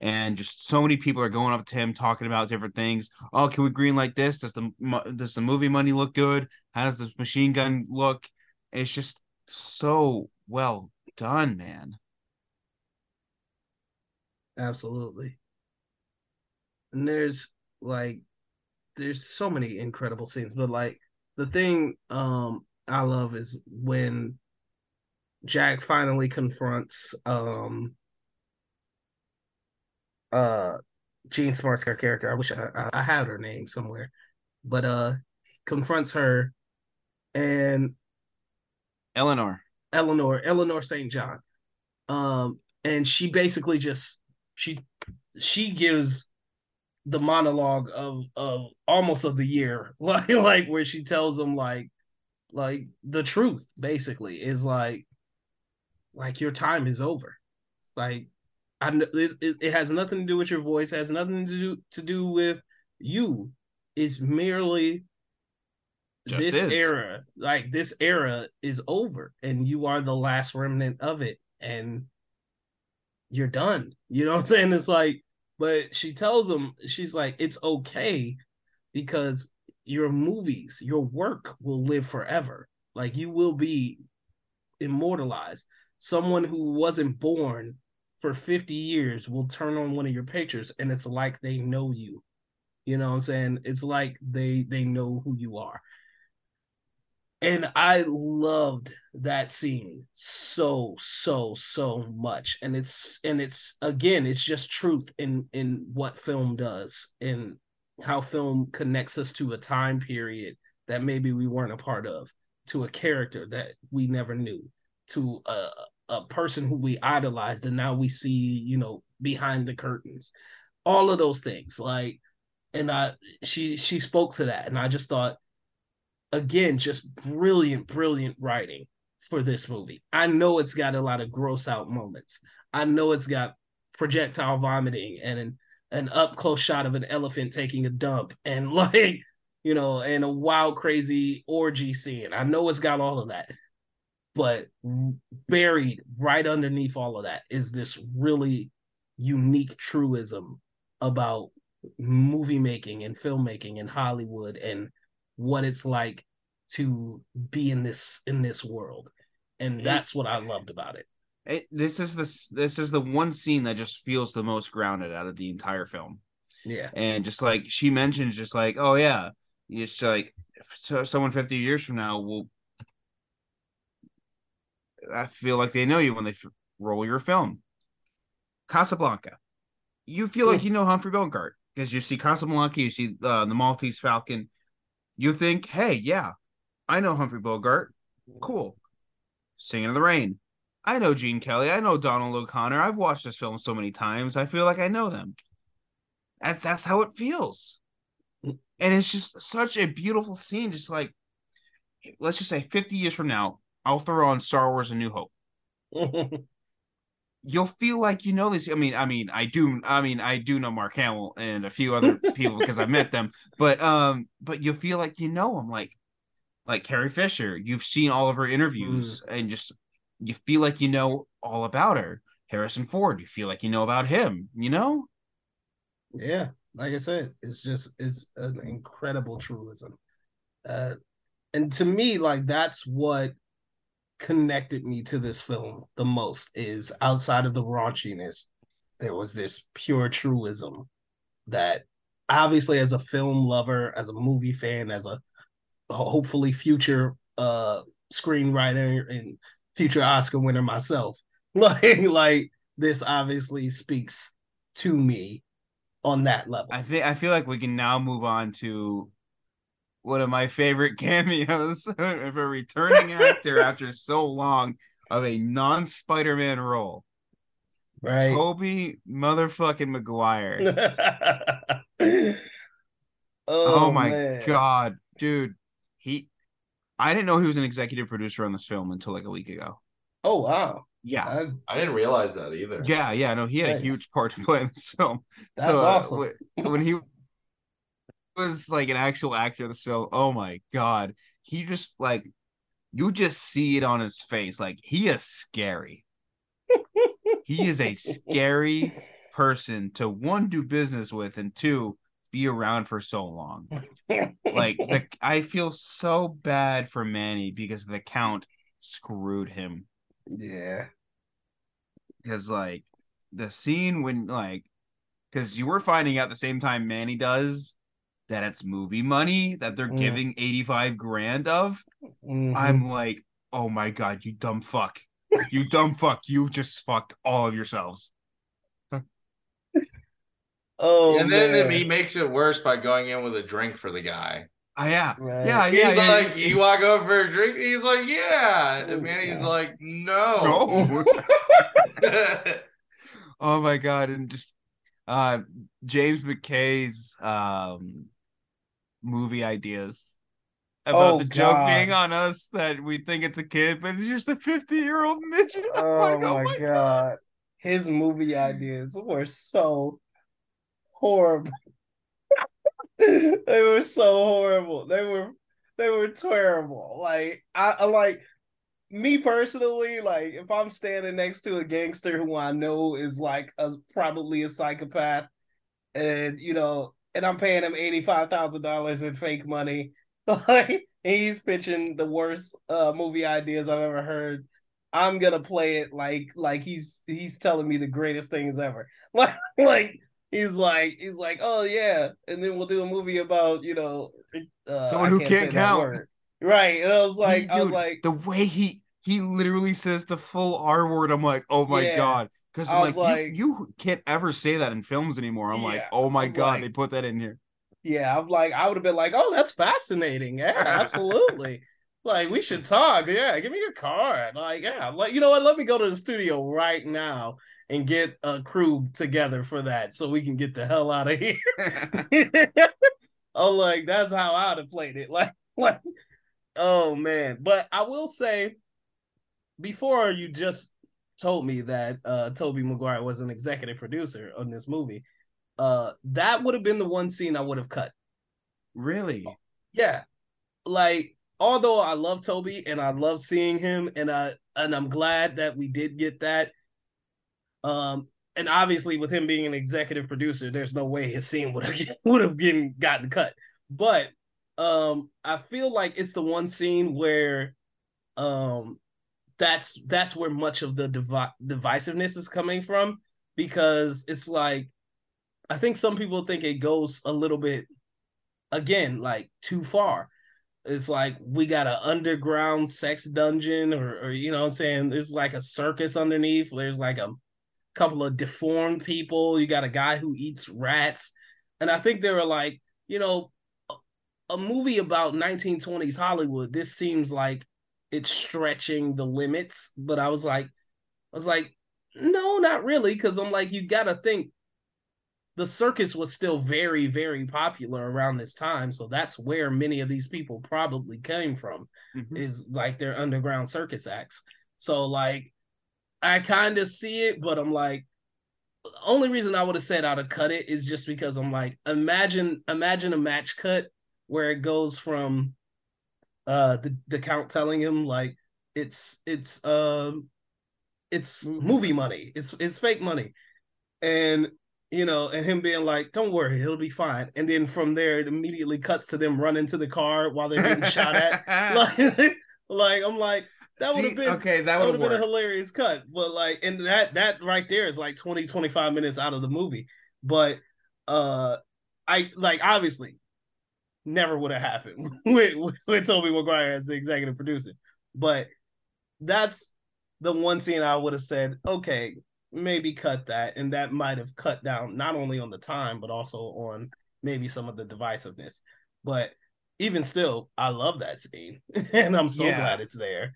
and just so many people are going up to him talking about different things. Oh, can we green like this? Does the does the movie money look good? How does this machine gun look? It's just so well done, man. Absolutely. And there's like there's so many incredible scenes, but like the thing um I love is when Jack finally confronts um uh Jean Smart's character. I wish I, I had her name somewhere, but uh confronts her and Elinor, Elinor, Elinor St. John, um, and she basically just she she gives the monologue of of almost of the year, [LAUGHS] like like where she tells him like like the truth basically is like like your time is over, like I it, it has nothing to do with your voice, has nothing to do to do with you. It's merely Just this is. era. Like this era is over, and you are the last remnant of it, and you're done. You know what I'm [LAUGHS] saying? It's like, but she tells him, she's like, it's okay because your movies, your work will live forever. Like you will be immortalized. Someone who wasn't born for 50 years will turn on one of your pictures and it's like they know you. You know what I'm saying? It's like they they know who you are. And I loved that scene so so so much and it's and it's again it's just truth in in what film does and how film connects us to a time period that maybe we weren't a part of to a character that we never knew to a, a person who we idolized and now we see you know behind the curtains. All of those things like and i she she spoke to that and i just thought again just brilliant brilliant writing for this movie. I know it's got a lot of gross out moments. I know it's got projectile vomiting and an, an up close shot of an elephant taking a dump and [LAUGHS] like you know and a wild crazy orgy scene. I know it's got all of that but buried right underneath all of that is this really unique truism about movie making and filmmaking in Hollywood and what it's like to be in this in this world and that's what I loved about it. it. This is the this is the one scene that just feels the most grounded out of the entire film. Yeah, and just like she mentions, just like oh yeah, it's like so someone fifty years from now will I feel like they know you when they f- roll your film. Casablanca, you feel like you know Humphrey Bogart because you see Casablanca, you see uh, the Maltese Falcon. You think, hey, yeah, I know Humphrey Bogart. Cool. Singing in the Rain. I know Gene Kelly. I know Donald O'Connor. I've watched this film so many times. I feel like I know them. That's that's how it feels. And it's just such a beautiful scene. Just like, let's just say 50 years from now, I'll throw on Star Wars: A New Hope. [LAUGHS] You'll feel like you know this. I mean, I mean, I do. I mean, I do know Mark Hamill and a few other [LAUGHS] people because I've met them. But um, but you feel like you know them, like like Carrie Fisher. You've seen all of her interviews, mm. and just you feel like you know all about her. Harrison Ford. You feel like you know about him. You know. Yeah, like I said, it's just it's an incredible truism. Uh, and to me, like that's what connected me to this film the most is outside of the raunchiness, there was this pure truism that obviously as a film lover, as a movie fan, as a hopefully future uh screenwriter and future Oscar winner myself, [LAUGHS] like like this obviously speaks to me on that level. I think I feel like we can now move on to one of my favorite [LAUGHS] cameos [LAUGHS] of a returning actor [LAUGHS] after so long of a non Spider Man role. Right. Tobey motherfucking Maguire. oh, oh, my man. god, dude. He I didn't know he was an executive producer on this film until like a week ago. Oh wow. Yeah. I, I didn't realize that either. Yeah, yeah, no, he had nice. a huge part to play in this film. That's so, awesome. Uh, when he was like an actual actor in this film, oh my god, he just like you just see it on his face. Like he is scary. he is a scary person to one do business with and two be around for so long. like the I feel so bad for Manny because the count screwed him. Yeah. Because like the scene when like because you were finding out the same time Manny does that it's movie money that they're Mm. giving 85 grand of. Mhm. I'm like, oh my god, you dumb fuck. You dumb fuck. You just fucked all of yourselves. [LAUGHS] Oh, and then man. he makes it worse by going in with a drink for the guy. Oh, yeah. Right. Yeah, yeah. he's yeah, like, yeah. you want to go for a drink? And He's like, yeah. And he's like, no. No. [LAUGHS] [LAUGHS] oh my god. And just uh James McKay's um movie ideas about Oh, the joke being on us that we think it's a kid, but it's just a 50 year old [LAUGHS] midget. Oh like, my, god. His movie ideas were so horrible. [LAUGHS] they were so horrible. They were they were terrible. Like I, I like me personally, like if I'm standing next to a gangster who I know is like a probably a psychopath, and you know, and I'm paying him eighty five thousand dollars in fake money, [LAUGHS] like he's pitching the worst uh movie ideas I've ever heard. I'm gonna play it like like he's he's telling me the greatest things ever. [LAUGHS] Like like he's like he's like oh yeah, and then we'll do a movie about you know uh, Someone who say can't count. Right. And I was like He- I was like the way he he literally says the full R word. I'm like, oh my Yeah. god. Because I I'm was like, like- you, you can't ever say that in films anymore. I'm like, oh my god, like- they put that in here. Yeah, I'm like, I would have been like, oh, that's fascinating. Yeah, absolutely. [LAUGHS] like, we should talk. Yeah, give me your card. Like, yeah, like, you know what? Let me go to the studio right now and get a crew together for that so we can get the hell out of here. [LAUGHS] oh, like, that's how I'd have played it. [LAUGHS] Like, like, oh man. But I will say, before you just told me that uh Tobey Maguire was an executive producer on this movie, uh, that would have been the one scene I would have cut. Really? Yeah. Like although I love Tobey and I love seeing him and I and I'm glad that we did get that. Um and obviously with him being an executive producer, there's no way his scene would have [LAUGHS] would have been gotten cut. But um I feel like it's the one scene where um that's that's where much of the divi- divisiveness is coming from because it's like I think some people think it goes a little bit again like too far. It's like we got an underground sex dungeon or or you know what I'm saying there's like a circus underneath. There's like a couple of deformed people. You got a guy who eats rats. And I think they were like, you know, a movie about 1920s Hollywood. This seems like it's stretching the limits, but I was like I was like no, not really cuz I'm like you got to think the circus was still very very popular around this time so that's where many of these people probably came from Mm-hmm. is like their underground circus acts so like i kind of see it but i'm like the only reason i would have said i'd have cut it is just because i'm like imagine imagine a match cut where it goes from uh the, the count telling him like it's it's um it's movie money it's it's fake money and you know, and him being like, "Don't worry, it'll be fine." And then from there, it immediately cuts to them running to the car while they're getting shot at. [LAUGHS] Like, [LAUGHS] like I'm like, that would have been okay, that would would've been a hilarious cut. But like, and that that right there is like 20, 25 minutes out of the movie. But uh, I like obviously never would have happened [LAUGHS] with with Tobey Maguire as the executive producer. But that's the one scene I would have said, okay, maybe cut that, and that might have cut down not only on the time but also on maybe some of the divisiveness. But even still, I love that scene, [LAUGHS] and I'm so Yeah. glad it's there.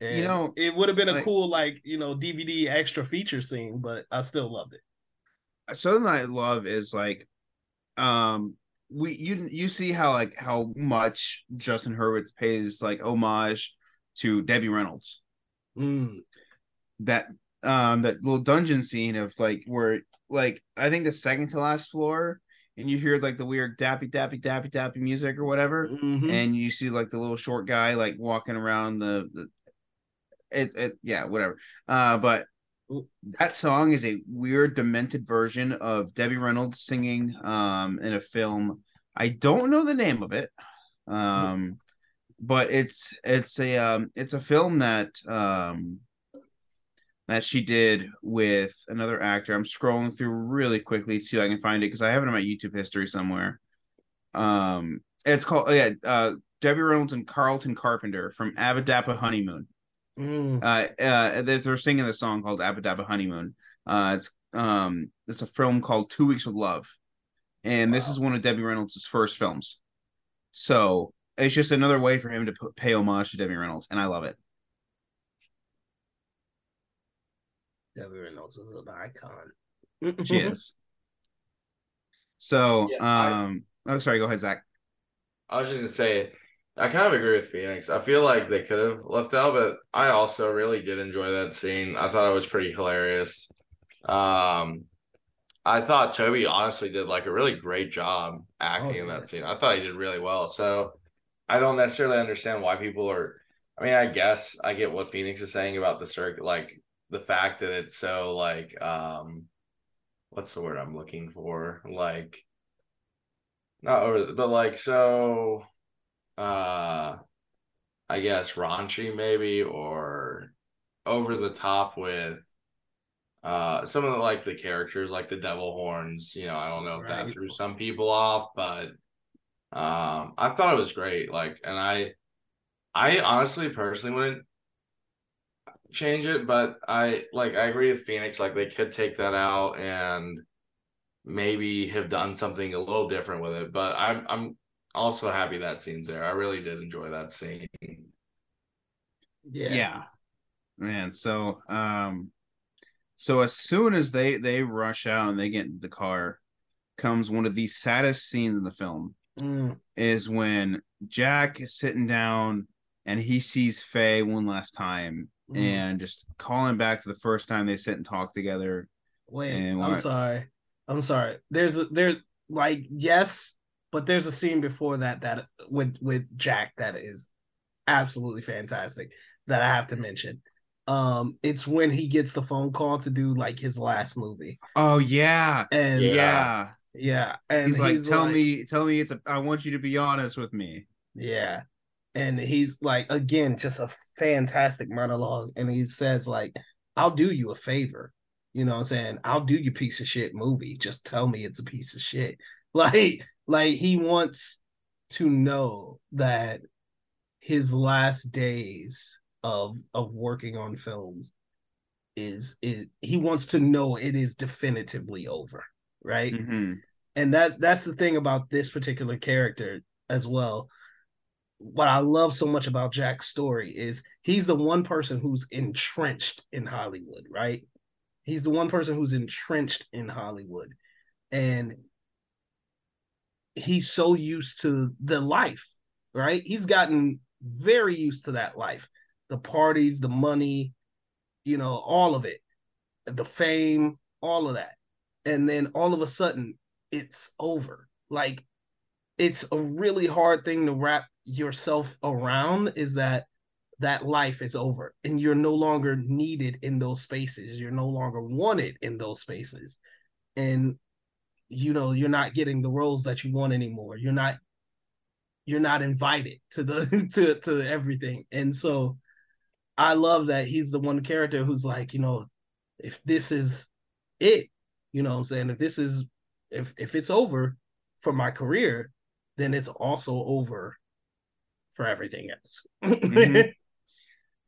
And You know, it would have been a like- cool like you know DVD extra feature scene, but I still loved it. something I love is like, um, we you you see how like how much Justin Hurwitz pays like homage to Debbie Reynolds. Mm. That um that little dungeon scene of like where like I think the second to last floor and you hear like the weird dappy dappy dappy dappy music or whatever Mhm. and you see like the little short guy like walking around the the it, it yeah whatever uh but that song is a weird, demented version of Debbie Reynolds singing um in a film. I don't know the name of it. Um but it's it's a um it's a film that um that she did with another actor. I'm scrolling through really quickly too. I can find it because I have it in my YouTube history somewhere. Um, it's called oh yeah, uh, Debbie Reynolds and Carlton Carpenter from Abba Honeymoon. Mm. Uh, uh, they're, they're singing the song called Abba Honeymoon. Uh, it's um, it's a film called Two Weeks with Love, and this is one of Debbie Reynolds' first films. So it's just another way for him to put, pay homage to Debbie Reynolds, and I love it. Debbie Reynolds is an icon. She [LAUGHS] is. So, Yeah, I- um, oh, sorry, go ahead, Zach. I was just gonna say, I kind of agree with Phoenix. I feel like they could have left out, but I also really did enjoy that scene. I thought it was pretty hilarious. Um, I thought Tobey honestly did like a really great job acting in that scene. I thought he did really well. So I don't necessarily understand why people are. I mean, I guess I get what Phoenix is saying about the circuit, like the fact that it's so like, um, what's the word I'm looking for? Like, not over, but like so uh I guess raunchy maybe or over the top with uh some of the like the characters like the devil horns, you know, I don't know if that threw some people off, but um I thought it was great. Like and I I honestly personally wouldn't change it, but I like I agree with Phoenix, like they could take that out and maybe have done something a little different with it. But I'm I'm also happy that scene's there. I really did enjoy that scene. Yeah. Yeah. Man, so um so as soon as they they rush out and they get in the car comes one of the saddest scenes in the film Mm. is when Jack is sitting down and he sees Fay one last time Mm. and just calling back to the first time they sit and talk together. Wait, And I'm sorry. I'm sorry. There's a there's like yes, but there's a scene before that that with with Jack that is absolutely fantastic that I have to mention. Um, it's when he gets the phone call to do like his last movie, Oh yeah. and Yeah. yeah, and he's like, tell me, tell me it's a I want you to be honest with me. Yeah. And he's like, again, just a fantastic monologue. And he says, like, I'll do you a favor. You know what I'm saying? I'll do you piece of shit movie. Just tell me it's a piece of shit. [LAUGHS] Like, like he wants to know that his last days of of working on films is is he wants to know it is definitively over, right? Mhm. and that that's the thing about this particular character as well what i love so much about jack's story is he's the one person who's entrenched in hollywood right he's the one person who's entrenched in hollywood and he's so used to the life right? He's gotten very used to that life the parties the money you know all of it the fame all of that. And then all of a sudden it's over. Like it's a really hard thing to wrap yourself around is that that life is over and you're no longer needed in those spaces. You're no longer wanted in those spaces. And you know you're not getting the roles that you want anymore you're not you're not invited to the [LAUGHS] to to everything and so i love that he's the one character who's like you know if this is it you know what i'm saying if this is if if it's over for my career then it's also over for everything else Mhm. [LAUGHS]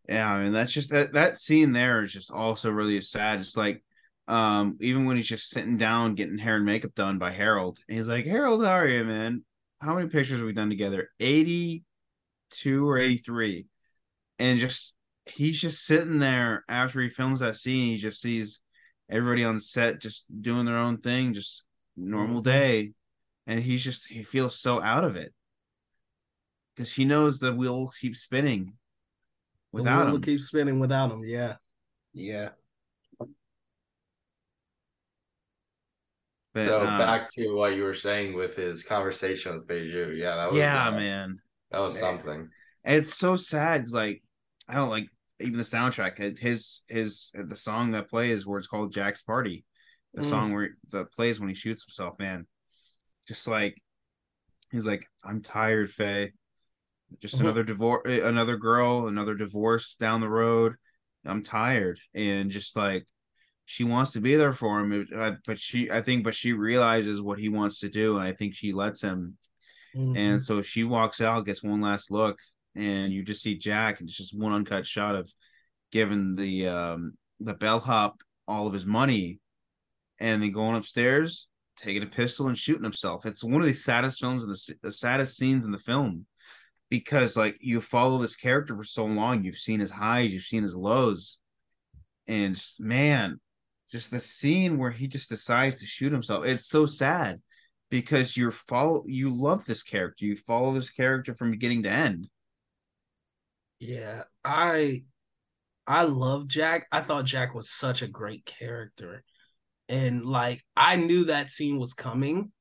Yeah, I mean that's just that that scene there is just also really sad. It's like um even when he's just sitting down getting hair and makeup done by Harold, and he's like, Harold, how are you, man? How many pictures have we done together? 82 or 83. And just he's just sitting there after he films that scene, he just sees everybody on set just doing their own thing, just normal Mhm. day. And he's just he feels so out of it. Because he knows the wheel keeps spinning without the wheel him. keep spinning without him yeah yeah But, so uh, back to what you were saying with his conversation with Fay Zhu. Yeah, that was yeah, uh, man. That was Man. something. It's so sad. Like I don't like. even the soundtrack. His his the song that plays where it's called Jack's Party, the Mm. song where that plays when he shoots himself. Man, just like he's like, I'm tired, Fay. Just Mhm. another divorce, another girl, another divorce down the road. I'm tired, and just like she wants to be there for him, uh, but she, I think, but she realizes what he wants to do, and I think she lets him. Mhm. And so she walks out, gets one last look, and you just see Jack, and it's just one uncut shot of giving the um the bellhop all of his money, and then going upstairs, taking a pistol and shooting himself. It's one of the saddest films in the, the saddest scenes in the film, because like you follow this character for so long, you've seen his highs, you've seen his lows, and just, man, just the scene where he just decides to shoot himself. It's so sad because you're follow you love this character. You follow this character from beginning to end. Yeah, I I love Jack. I thought Jack was such a great character. And like I knew that scene was coming.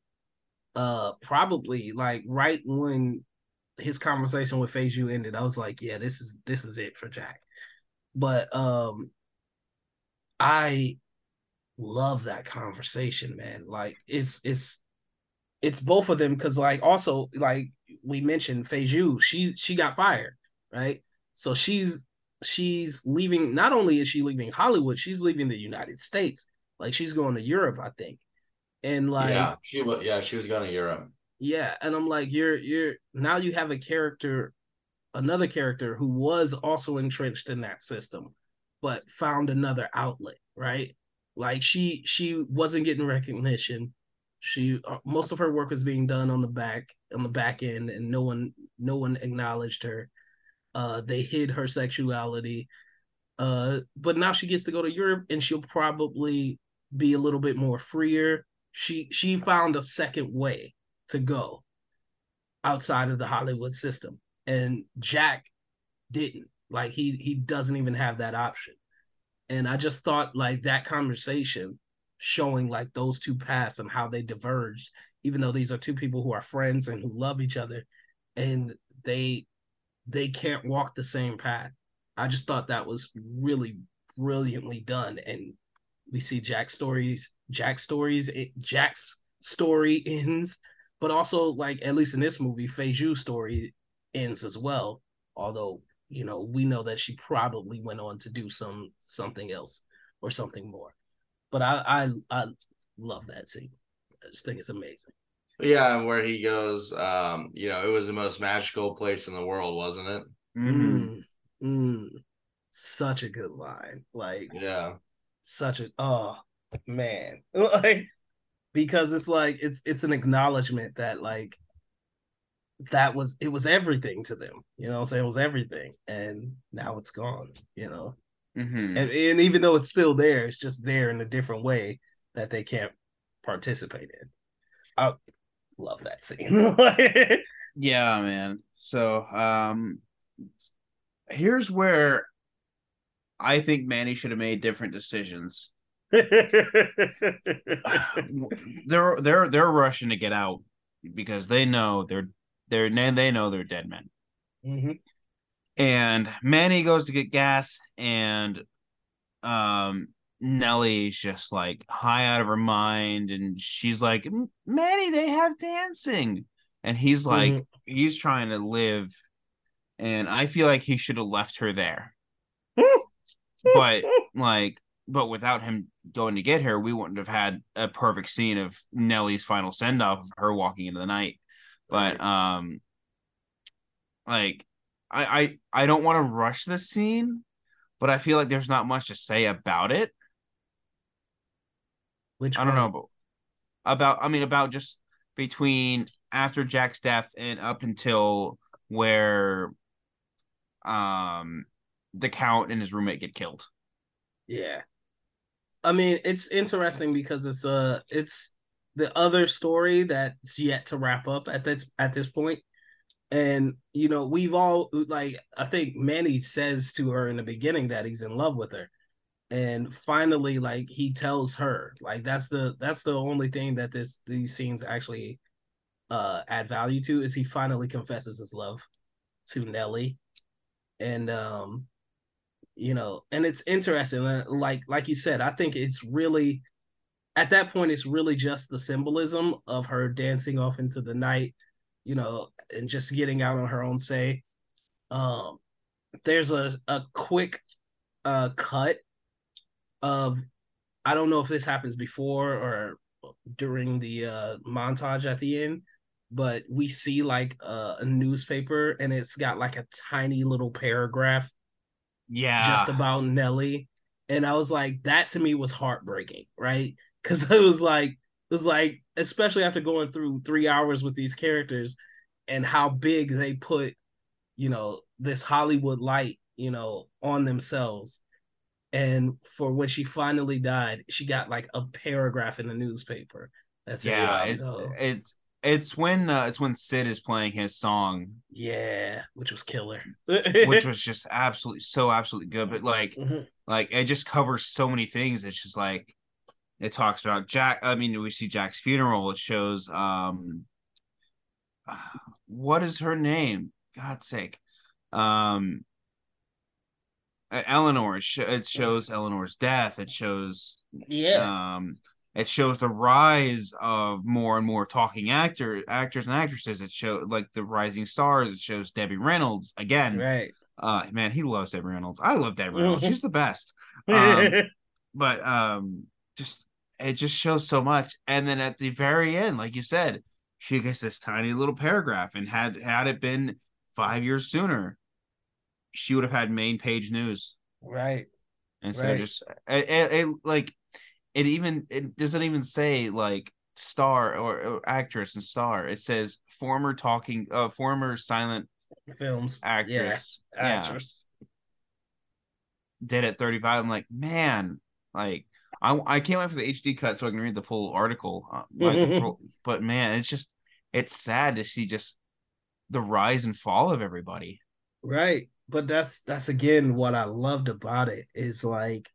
Uh probably like right when his conversation with Fay Zhu ended, I was like, yeah, this is this is it for Jack. But um I love that conversation, man. Like it's it's it's both of them because like also like we mentioned Fay Zhu, she she got fired, right? So she's she's leaving. Not only is she leaving Hollywood, she's leaving the United States. Like she's going to Europe, I think. And like yeah, she was. Yeah, she was going to Europe. yeah, and I'm like, you're you're now you have a character, another character who was also entrenched in that system, but found another outlet, right? Like she she wasn't getting recognition. She uh, most of her work was being done on the back on the back end, and no one no one acknowledged her. Uh, they hid her sexuality. Uh, but now she gets to go to Europe, and she'll probably be a little bit more freer. She she found a second way to go outside of the Hollywood system. And Jack didn't. Like he he doesn't even have that option. And I just thought like that conversation showing like those two paths and how they diverged, even though these are two people who are friends and who love each other and they they can't walk the same path. I just thought that was really brilliantly done. And we see Jack stories, Jack stories, Jack's story [LAUGHS] ends, but also like at least in this movie, Fay Zhu's story ends as well. Although you know we know that she probably went on to do some something else or something more. But I I I love that scene. I just think it's amazing. Yeah, and where he goes, um, you know, it was the most magical place in the world, wasn't it? Mm, mm, such a good line. Like Yeah. such a oh man [LAUGHS] like because it's like it's it's an acknowledgement that like that was it was everything to them you know saying it was everything and now it's gone you know Mhm. and, and even though it's still there it's just there in a different way that they can't participate in i love that scene [LAUGHS] Yeah, man. So, um here's where I think Manny should have made different decisions. [LAUGHS] [SIGHS] they're they're they're rushing to get out because they know they're they're they know they're dead men. Mhm. And Manny goes to get gas, and um Nellie's just like high out of her mind, and she's like, Manny, they have dancing, and he's like, Mhm. he's trying to live, and I feel like he should have left her there, [LAUGHS] but like, but without him going to get her, we wouldn't have had a perfect scene of Nellie's final send off of her walking into the night. But um, like, I I I don't want to rush this scene, but I feel like there's not much to say about it. Which I don't know about, about I mean about just between after Jack's death and up until where um the count and his roommate get killed. Yeah. I mean, it's interesting because it's uh it's the other story that's yet to wrap up at this at this point. And you know, we've all like I think Manny says to her in the beginning that he's in love with her. And finally like he tells her. Like that's the that's the only thing that this these scenes actually uh add value to is he finally confesses his love to Nellie. And um you know, and it's interesting. uh, Like like you said, I think it's really at that point it's really just the symbolism of her dancing off into the night, you know, and just getting out on her own say. Um, there's a a quick uh cut of I don't know if this happens before or during the uh montage at the end, but we see like uh, a newspaper and it's got like a tiny little paragraph Yeah. just about Nellie. And I was like, that to me was heartbreaking, right? Because it was like, it was like, especially after going through three hours with these characters and how big they put, you know, this Hollywood light, you know, on themselves. And for when she finally died, she got like a paragraph in the newspaper. That said, yeah, it- it's it's when uh, it's when Sid is playing his song, yeah, which was killer. which was [LAUGHS] just absolutely so absolutely good. But like, Mhm. like it just covers so many things. It's just like it talks about Jack. I mean, we see Jack's funeral. It shows um, [SIGHS] what is her name? God's sake, um, Elinor. It, it shows Elinor's death. It shows yeah. um it shows the rise of more and more talking actor actors and actresses it shows like the rising stars it shows debbie reynolds again right. uh man he loves debbie reynolds i love debbie reynolds [LAUGHS] she's the best [LAUGHS] um, but um just it just shows so much and then at the very end like you said she gets this tiny little paragraph and had had it been five years sooner she would have had main page news right. instead Right. of just it, it, it- like it even it doesn't even say like star or, or actress and star it says former talking uh former silent Films. actress Yeah. yeah, Actress. dead at 35 i'm like man like i i can't wait for the hd cut so i can read the full article uh, like, but man it's just it's sad to see just the rise and fall of everybody Right. But that's that's again what I loved about it is like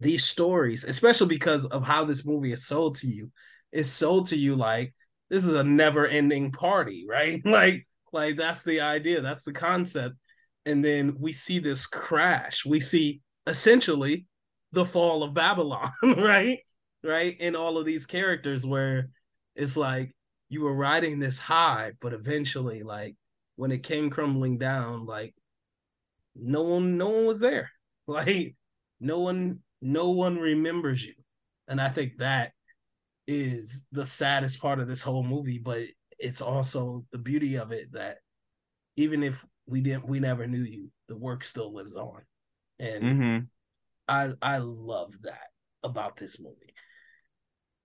these stories, especially because of how this movie is sold to you. It's sold to you like this is a never-ending party, [LAUGHS] right? like like that's the idea, that's the concept. And then we see this crash. We see essentially the fall of Babylon, [LAUGHS] right? Right? In all of these characters where it's like you were riding this high, but eventually like when it came crumbling down, like no one, no one was there. [LAUGHS] Like no one, no one remembers you. And I think that is the saddest part of this whole movie, but it's also the beauty of it that even if we didn't, we never knew you, the work still lives on. And mm-hmm. I I love that about this movie.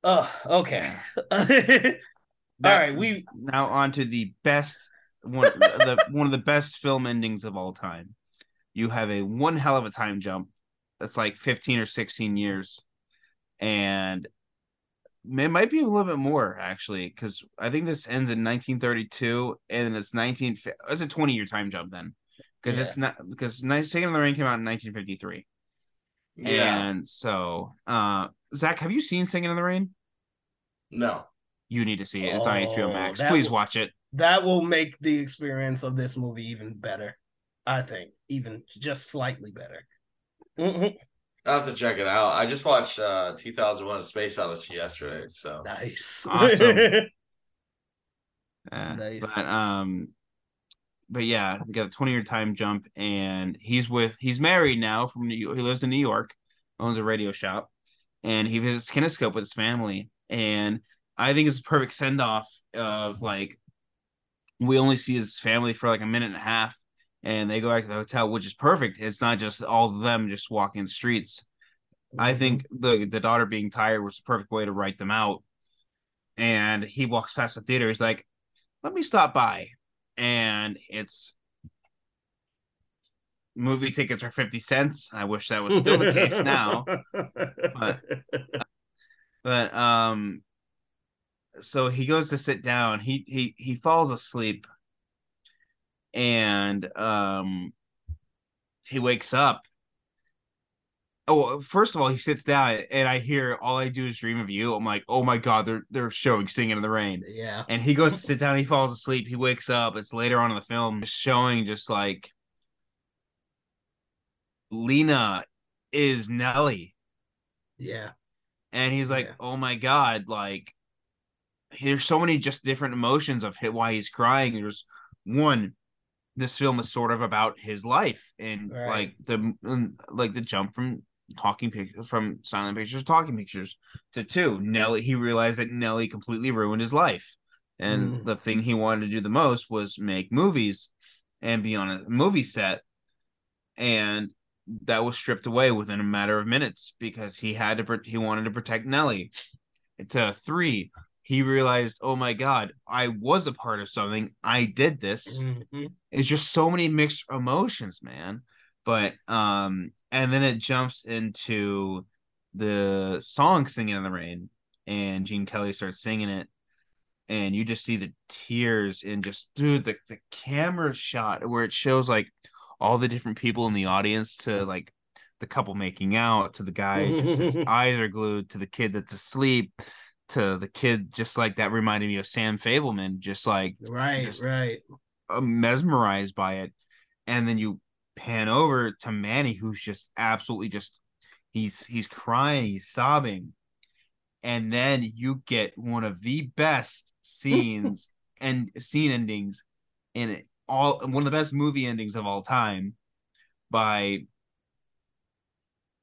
Oh, okay. [LAUGHS] All right, we now on to the best one the one of the best film endings of all time. You have a one hell of a time jump that's like 15 or 16 years. And it might be a little bit more actually, because I think this ends in 1932 and it's 19 it's a 20 year time jump then. Because it's not because Singing in the Rain came out in 1953. Yeah. And so uh Zach, have you seen Singing in the Rain? No. You need to see it. It's on HBO Oh, Max. Please will- watch it. that will make the experience of this movie even better. I think even just slightly better. [LAUGHS] I have to check it out. I just watched uh 2001: A Space Odyssey yesterday, so Nice. Awesome. [LAUGHS] Uh, Nice. But um, but yeah, they got a twenty year time jump, and he's with he's married now from New York. He lives in New York, owns a radio shop, and he visits Kinoscope with his family. And I think it's a perfect send off of like we only see his family for like a minute and a half, and they go back to the hotel, which is perfect. It's not just all of them just walking the streets. I mm-hmm. think the the daughter being tired was the perfect way to write them out. And he walks past the theater. He's like, "Let me stop by," and it's movie tickets are fifty cents. I wish that was still the case [LAUGHS] now, but but um, so he goes to sit down. He he he falls asleep, and um, he wakes up Oh, first of all, he sits down and I hear all I do is dream of you. I'm like, oh my god, they're they're showing Singing in the Rain. Yeah. And he goes to [LAUGHS] sit down, he falls asleep, he wakes up. It's later on in the film, showing just like Lina is nellie Yeah. And he's like, oh my God, like, there's so many just different emotions of why he's crying. There's one, this film is sort of about his life and Right. like the and, like the jump from talking pictures from silent pictures to talking pictures to two. Nellie he realized that nellie completely ruined his life. And Mm. the thing he wanted to do the most was make movies and be on a movie set. And that was stripped away within a matter of minutes because he had to he wanted to protect nellie. To three he realized oh my god i was a part of something. I did this. Mhm. it's just so many mixed emotions man but um and then it jumps into the song singing in the rain and gene kelly starts singing it and you just see the tears and just dude the, the camera shot where it shows like all the different people in the audience to like the couple making out to the guy just his [LAUGHS] eyes are glued to the kid that's asleep to the kid just like that reminded me of sam fabelman just like Right, just right. mesmerized by it and then you pan over to manny who's just absolutely just he's he's crying he's sobbing. And then you get one of the best scenes [LAUGHS] and scene endings in it all one of the best movie endings of all time by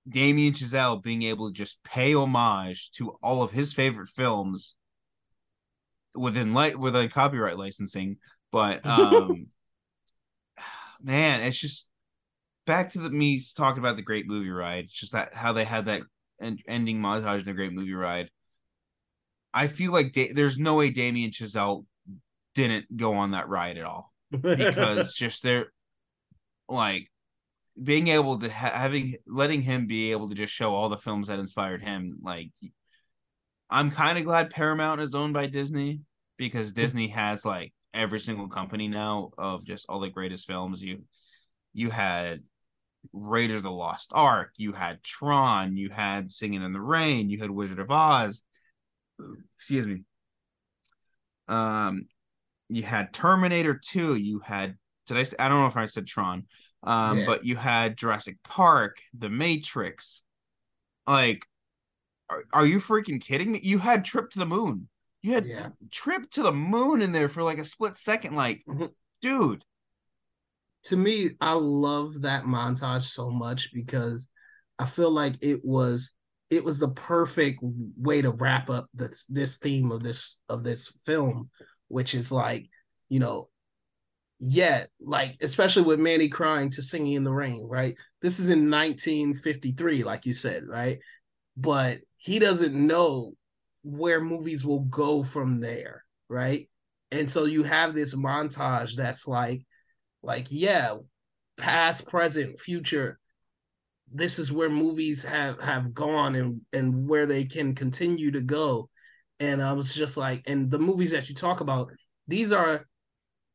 Damien Chazelle being able to just pay homage to all of his favorite films within light within copyright licensing. But [LAUGHS] um man it's just back to the me talking about the great movie ride just that how they had that en- ending montage in the great movie ride. I feel like da- there's no way damien chazelle didn't go on that ride at all because [LAUGHS] just they're like being able to ha- having letting him be able to just show all the films that inspired him like i'm kind of glad paramount is owned by disney because hmm. disney has like every single company now of just all the greatest films. You you had raiders of the lost ark you had tron you had singing in the rain you had wizard of oz excuse me um you had terminator 2 you had did i say, i don't know if i said tron um Yeah. but you had jurassic park the matrix like are, are you freaking kidding me you had trip to the moon you had Yeah. trip to the moon in there for like a split second like Mhm. dude to me, I love that montage so much because I feel like it was it was the perfect way to wrap up this this theme of this of this film, which is like, you know, yeah, like especially with Manny crying to singing in the rain, right? This is in 1953, like you said, right? But he doesn't know where movies will go from there, right? And so you have this montage that's like like yeah past present future. This is where movies have have gone and and where they can continue to go. And i was just like and the movies that you talk about these are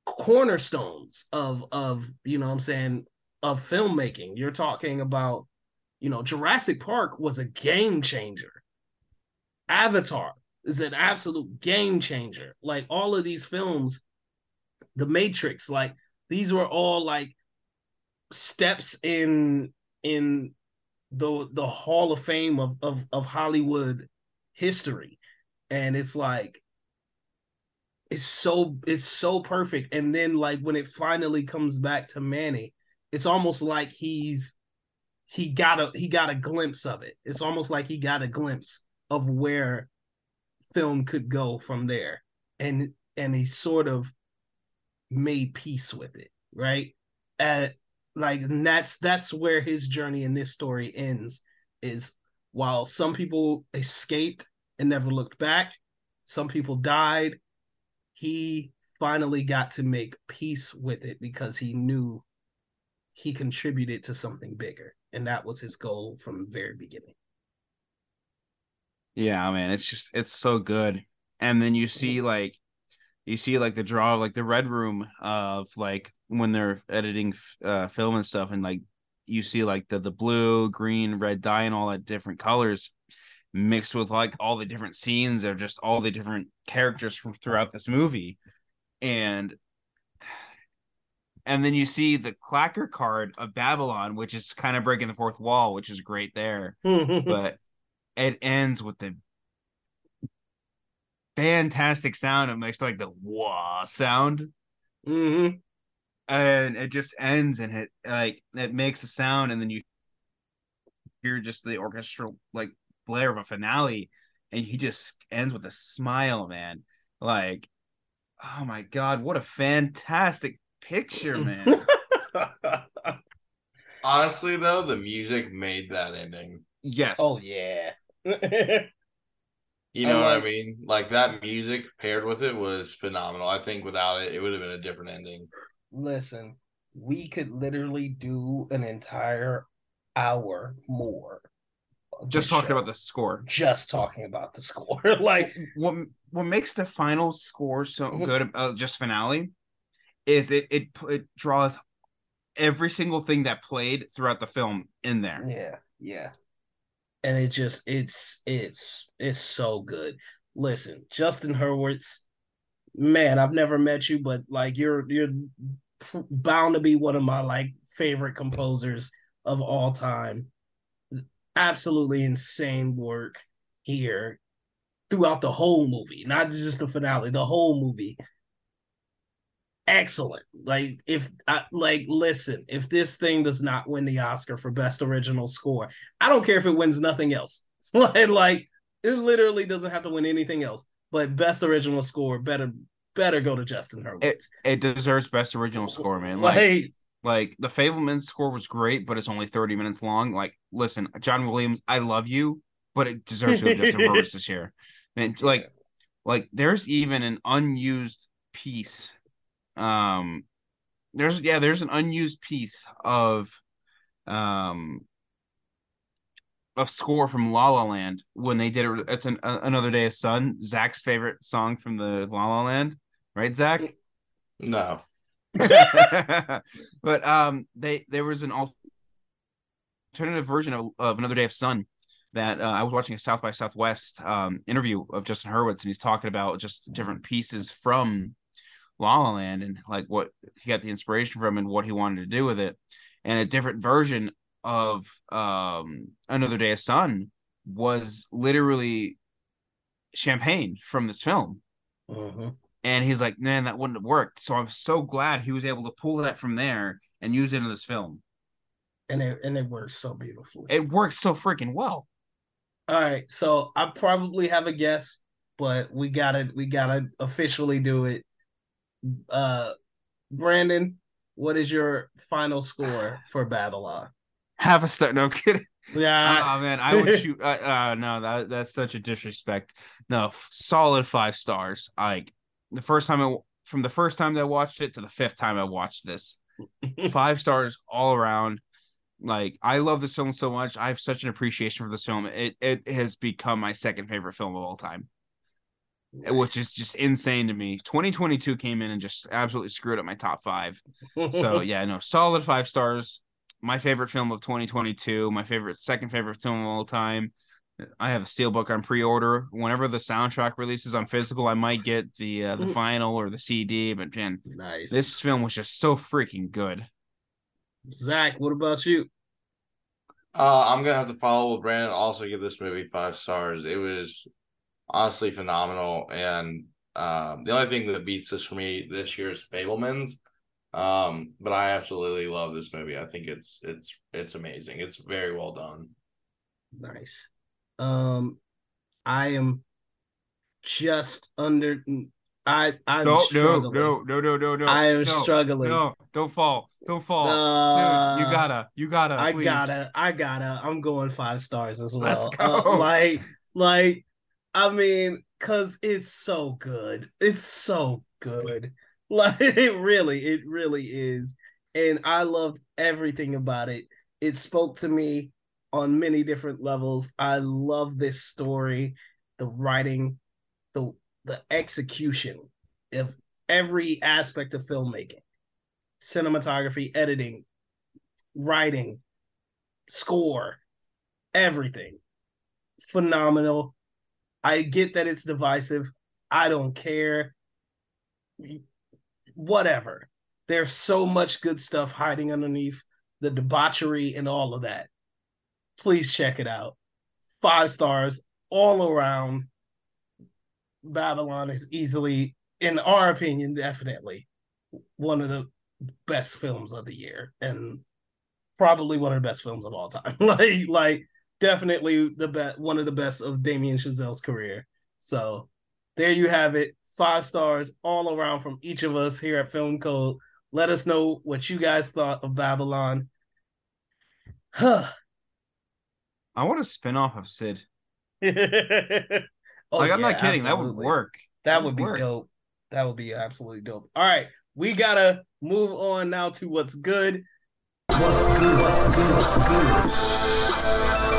cornerstones of of you know i'm saying of filmmaking. You're talking about you know jurassic park was a game changer. Avatar is an absolute game changer. Like all of these films the matrix like these were all like steps in in the the hall of fame of of, of hollywood history. And it's like it's so it's so perfect. And then like when it finally comes back to manny it's almost like he's he got a he got a glimpse of it. It's almost like he got a glimpse of where film could go from there. And and he sort of made peace with it right? At like and that's that's where his journey in this story ends is while some people escaped and never looked back some people died he finally got to make peace with it because he knew he contributed to something bigger and that was his goal from the very beginning. Yeah, man, it's just it's so good. And then you see like you see like the draw of like the red room of like when they're editing uh film and stuff and like you see like the the blue, green, red dye and all that different colors mixed with like all the different scenes of just all the different characters from throughout this movie. And and then you see the clacker card of Babylon, which is kind of breaking the fourth wall, which is great there. [LAUGHS] but it ends with the fantastic sound. It makes like the wah sound. Mm-hmm. And it just ends and it like it makes a sound, and then you hear just the orchestral like blare of a finale, and he just ends with a smile, man. Like, oh my god, what a fantastic picture, man. [LAUGHS] Honestly, though, the music made that ending. yes. Oh yeah. [LAUGHS] You I know what I mean? Like that music paired with it was phenomenal. I think without it, it would have been a different ending. Listen, we could literally do an entire hour more. just talking show. about the score. just talking about the score. [LAUGHS] like what what makes the final score so good uh, just finale is it it it draws every single thing that played throughout the film in there Yeah, yeah. And it just it's it's it's so good. Listen, Justin Hurwitz, man, I've never met you, but like you're you're bound to be one of my like favorite composers of all time. Absolutely insane work here throughout the whole movie, not just the finale, the whole movie. Excellent. Like if I like listen, if this thing does not win the Oscar for best original score, I don't care if it wins nothing else. [LAUGHS] like, like it literally doesn't have to win anything else. But best original score better better go to Justin Hurwitz. it it deserves best original score man like Like, like the Fabelman score was great but it's only 30 minutes long like listen John Williams I love you but it deserves to go Justin [LAUGHS] Hurwitz this year man like like there's even an unused piece um there's yeah there's an unused piece of um of score from La La Land when they did it it's an, a- another day of sun Zach's favorite song from the La La Land right Zach No. [LAUGHS] but um they there was an alternative version of, of another day of sun that uh, I was watching a South by Southwest um, interview of Justin Hurwitz, and he's talking about just different pieces from La La Land and like what he got the inspiration from and what he wanted to do with it. And a different version of um, Another Day of Sun was literally champagne from this film. Mhm. And he's like, man, that wouldn't have worked. So I'm so glad he was able to pull that from there and use it in this film. and it and it works so beautifully. It works so freaking well. All right, so I probably have a guess, but we gotta we gotta officially do it. Uh, Brandon, what is your final score [SIGHS] for Babylon? Have a start. No I'm kidding. Yeah, Oh man, I would shoot. Uh, uh, no, that that's such a disrespect. No, f- solid five stars. Like the first time I from the first time that I watched it to the fifth time I watched this, [LAUGHS] five stars all around. Like I love this film so much. I have such an appreciation for this film. It it has become my second favorite film of all time, which is just insane to me. 2022 came in and just absolutely screwed up my top five. So [LAUGHS] yeah, no, solid five stars. My favorite film of 2022. My favorite, second favorite film of all time. I have the steelbook on pre-order. Whenever the soundtrack releases on physical, I might get the uh, the vinyl or the CD. But man, nice. this film was just so freaking good. Zach, what about you? Uh, I'm gonna have to follow with Brandon. Also, give this movie five stars. It was honestly phenomenal, and um, the only thing that beats this for me this year is Fabelmans. Um, but I absolutely love this movie. I think it's it's it's amazing. It's very well done. Nice. Um, I am just under. I I'm No, no, struggling. no, no, no, no, no. I am no, struggling. No, don't fall, don't fall, Uh, dude. You gotta, you gotta. I please. gotta, I gotta. I'm going five stars as well. Let's Uh, go. like, like, I mean, cause it's so good. It's so good. [LAUGHS] Like, it really, it really is. And I loved everything about it. It spoke to me on many different levels. I love this story, the writing, the the execution of every aspect of filmmaking, cinematography, editing, writing, score, everything. Phenomenal. I get that it's divisive. I don't care. Whatever. There's so much good stuff hiding underneath the debauchery and all of that. Please check it out. Five stars all around. Babylon is easily, in our opinion, definitely one of the best films of the year and probably one of the best films of all time. [LAUGHS] like, like definitely the best, one of the best of Damien Chazelle's career. So there you have it. Five stars all around from each of us here at Film Code. Let us know what you guys thought of Babylon. Huh. I want a spin-off of Sid. [LAUGHS] oh, like I'm yeah, not kidding. That would work. That would be work. dope. That would be absolutely dope. All right, we gotta move on now to what's good. What's good? What's good? What's good?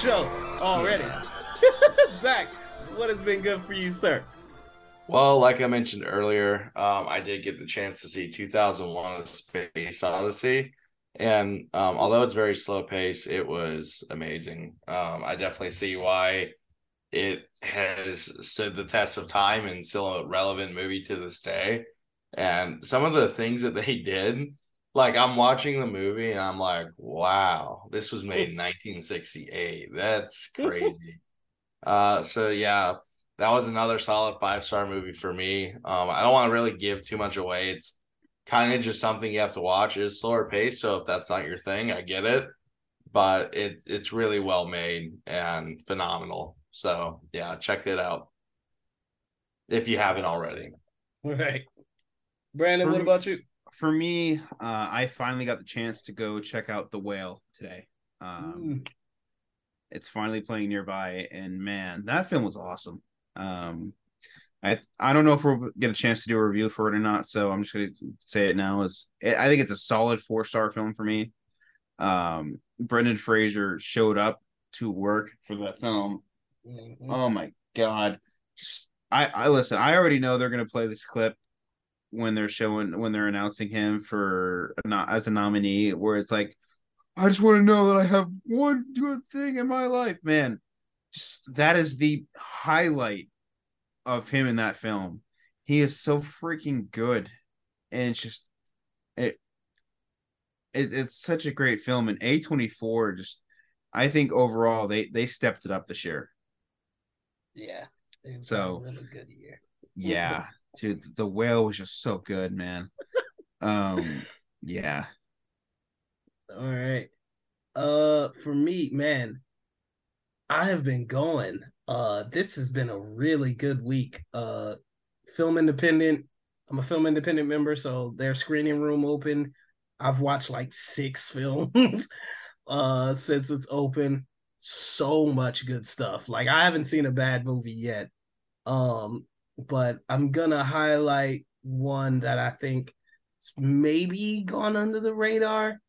Show already. [LAUGHS] Zach, what has been good for you, sir? Well, like I mentioned earlier, um, I did get the chance to see 2001: A Space Odyssey, and um, although it's very slow pace, it was amazing. Um, I definitely see why it has stood the test of time and still a relevant movie to this day. And some of the things that they [LAUGHS] did, like I'm watching the movie and I'm like, wow, this was made in 1968. That's [LAUGHS] crazy. uh, so yeah, that was another solid five star movie for me. Um, I don't want to really give too much away. It's kind of just something you have to watch. It's slower pace, so if that's not your thing, I get it. But it it's really well made and phenomenal. So yeah, check it out if you haven't already. Right. Brandon, For what me- about you? For me, uh, I finally got the chance to go check out The Whale today. Um, it's finally playing nearby, and man, that film was awesome. Um, I I don't know if we'll get a chance to do a review for it or not, so I'm just gonna say it now. Is I think it's a solid four star film for me. Um, Brendan Fraser showed up to work for that film. Mhm. Oh my god! Just I I listen. I already know they're gonna play this clip when they're showing when they're announcing him for not as a nominee, where it's like, I just want to know that I have one good thing in my life, man. Just that is the highlight of him in that film. He is so freaking good, and it's just it. it it's such a great film, and A twenty four just. I think overall they they stepped it up this year. Yeah. So- a really good year. Yeah, dude, the whale was just so good, man. Um, yeah. All right. Uh for me, man, I have been going. Uh this has been a really good week. Uh film independent. I'm a film independent member, so their screening room open. I've watched like six [LAUGHS] films uh since it's open. So much good stuff. Like I haven't seen a bad movie yet. Um, but I'm gonna highlight one that I think maybe gone under the radar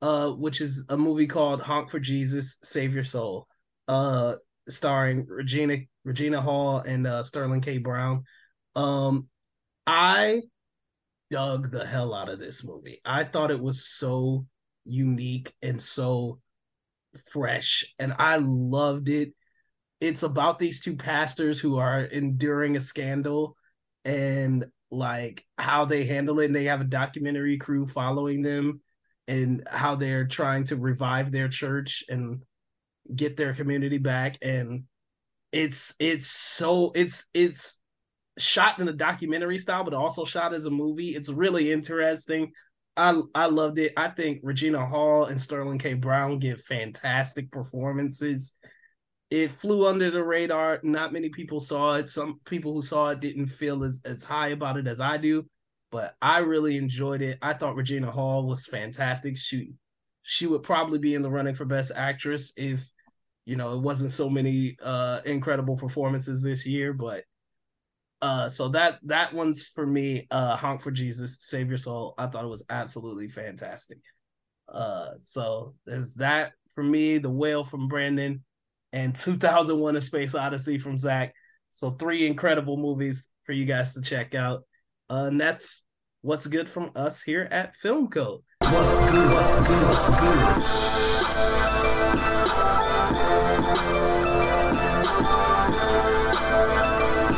uh, which is a movie called Honk for Jesus, Save Your Soul, uh, starring Regina Regina Hall and uh, Sterling K. Brown. Um, I dug the hell out of this movie. I thought it was so unique and so fresh, and I loved it. It's about these two pastors who are enduring a scandal and like how they handle it. And they have a documentary crew following them and how they're trying to revive their church and get their community back. And it's it's so it's it's shot in a documentary style but also shot as a movie. It's really interesting. I i loved it. I think regina hall and sterling k. Brown give fantastic performances it flew under the radar. Not many people saw it. Some people who saw it didn't feel as as high about it as i do but I really enjoyed it. I thought Regina Hall was fantastic. She she would probably be in the running for best actress if you know it wasn't so many uh incredible performances this year, but uh so that that one's for me uh honk for jesus save your soul. I thought it was absolutely fantastic. Uh so there's that for me. The whale from brandon and 2001 a space odyssey from zach so three incredible movies for you guys to check out uh, and that's what's good from us here at Film Code. What's good? What's good? What's good?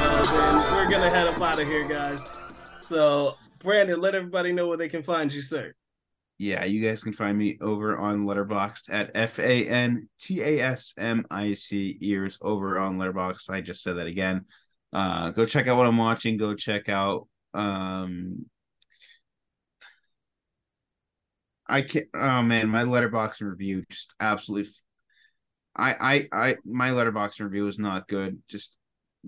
and we're gonna head up out of here, guys. So, Brandon, let everybody know where they can find you, sir. Yeah, you guys can find me over on Letterboxd at F A N T A S M I C ears over on Letterboxd. I just said that again. Uh, go check out what I'm watching. Go check out um I can't. Oh man, my Letterboxd review just absolutely. I I I my Letterboxd review is not good. Just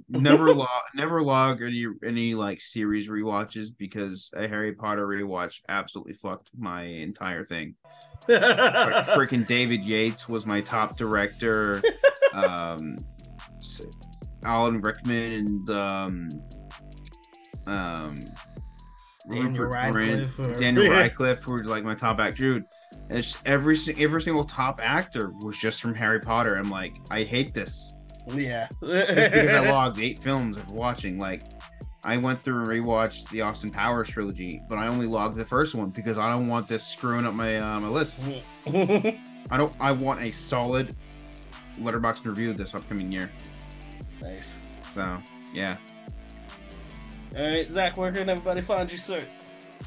never [LAUGHS] log never log any any like series rewatches because a Harry Potter rewatch absolutely fucked my entire thing. [LAUGHS] Freaking David Yates was my top director. um, Alan Rickman and um um Daniel Radcliffe or- Daniel [LAUGHS] Radcliffe were like my top actor. Dude, it's every every single top actor was just from Harry Potter. I'm like, I hate this. Yeah. Just because I [LAUGHS] logged eight films of watching. Like, I went through and rewatched the Austin Powers trilogy, but I only logged the first one because I don't want this screwing up my uh, my list. [LAUGHS] I don't. I want a solid Letterboxd review this upcoming year. Nice. So yeah. All right, Zach, where can everybody find you, sir?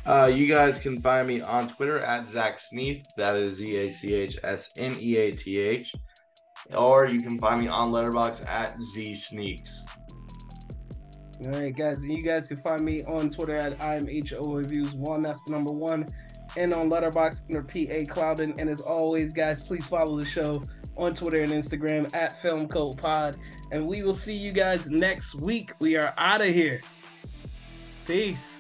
Uh, you guys can find me on Twitter at Zach Sneath. That is Z A C H S N E A T H. Or you can find me on Letterboxd at Z Sneaks. All right, guys, and you guys can find me on Twitter at IMHO Reviews One. That's the number one, and on Letterboxd under PA Cloudin. And as always, guys, please follow the show on Twitter and Instagram at Film Code Pod. And we will see you guys next week. We are out of here. Peace.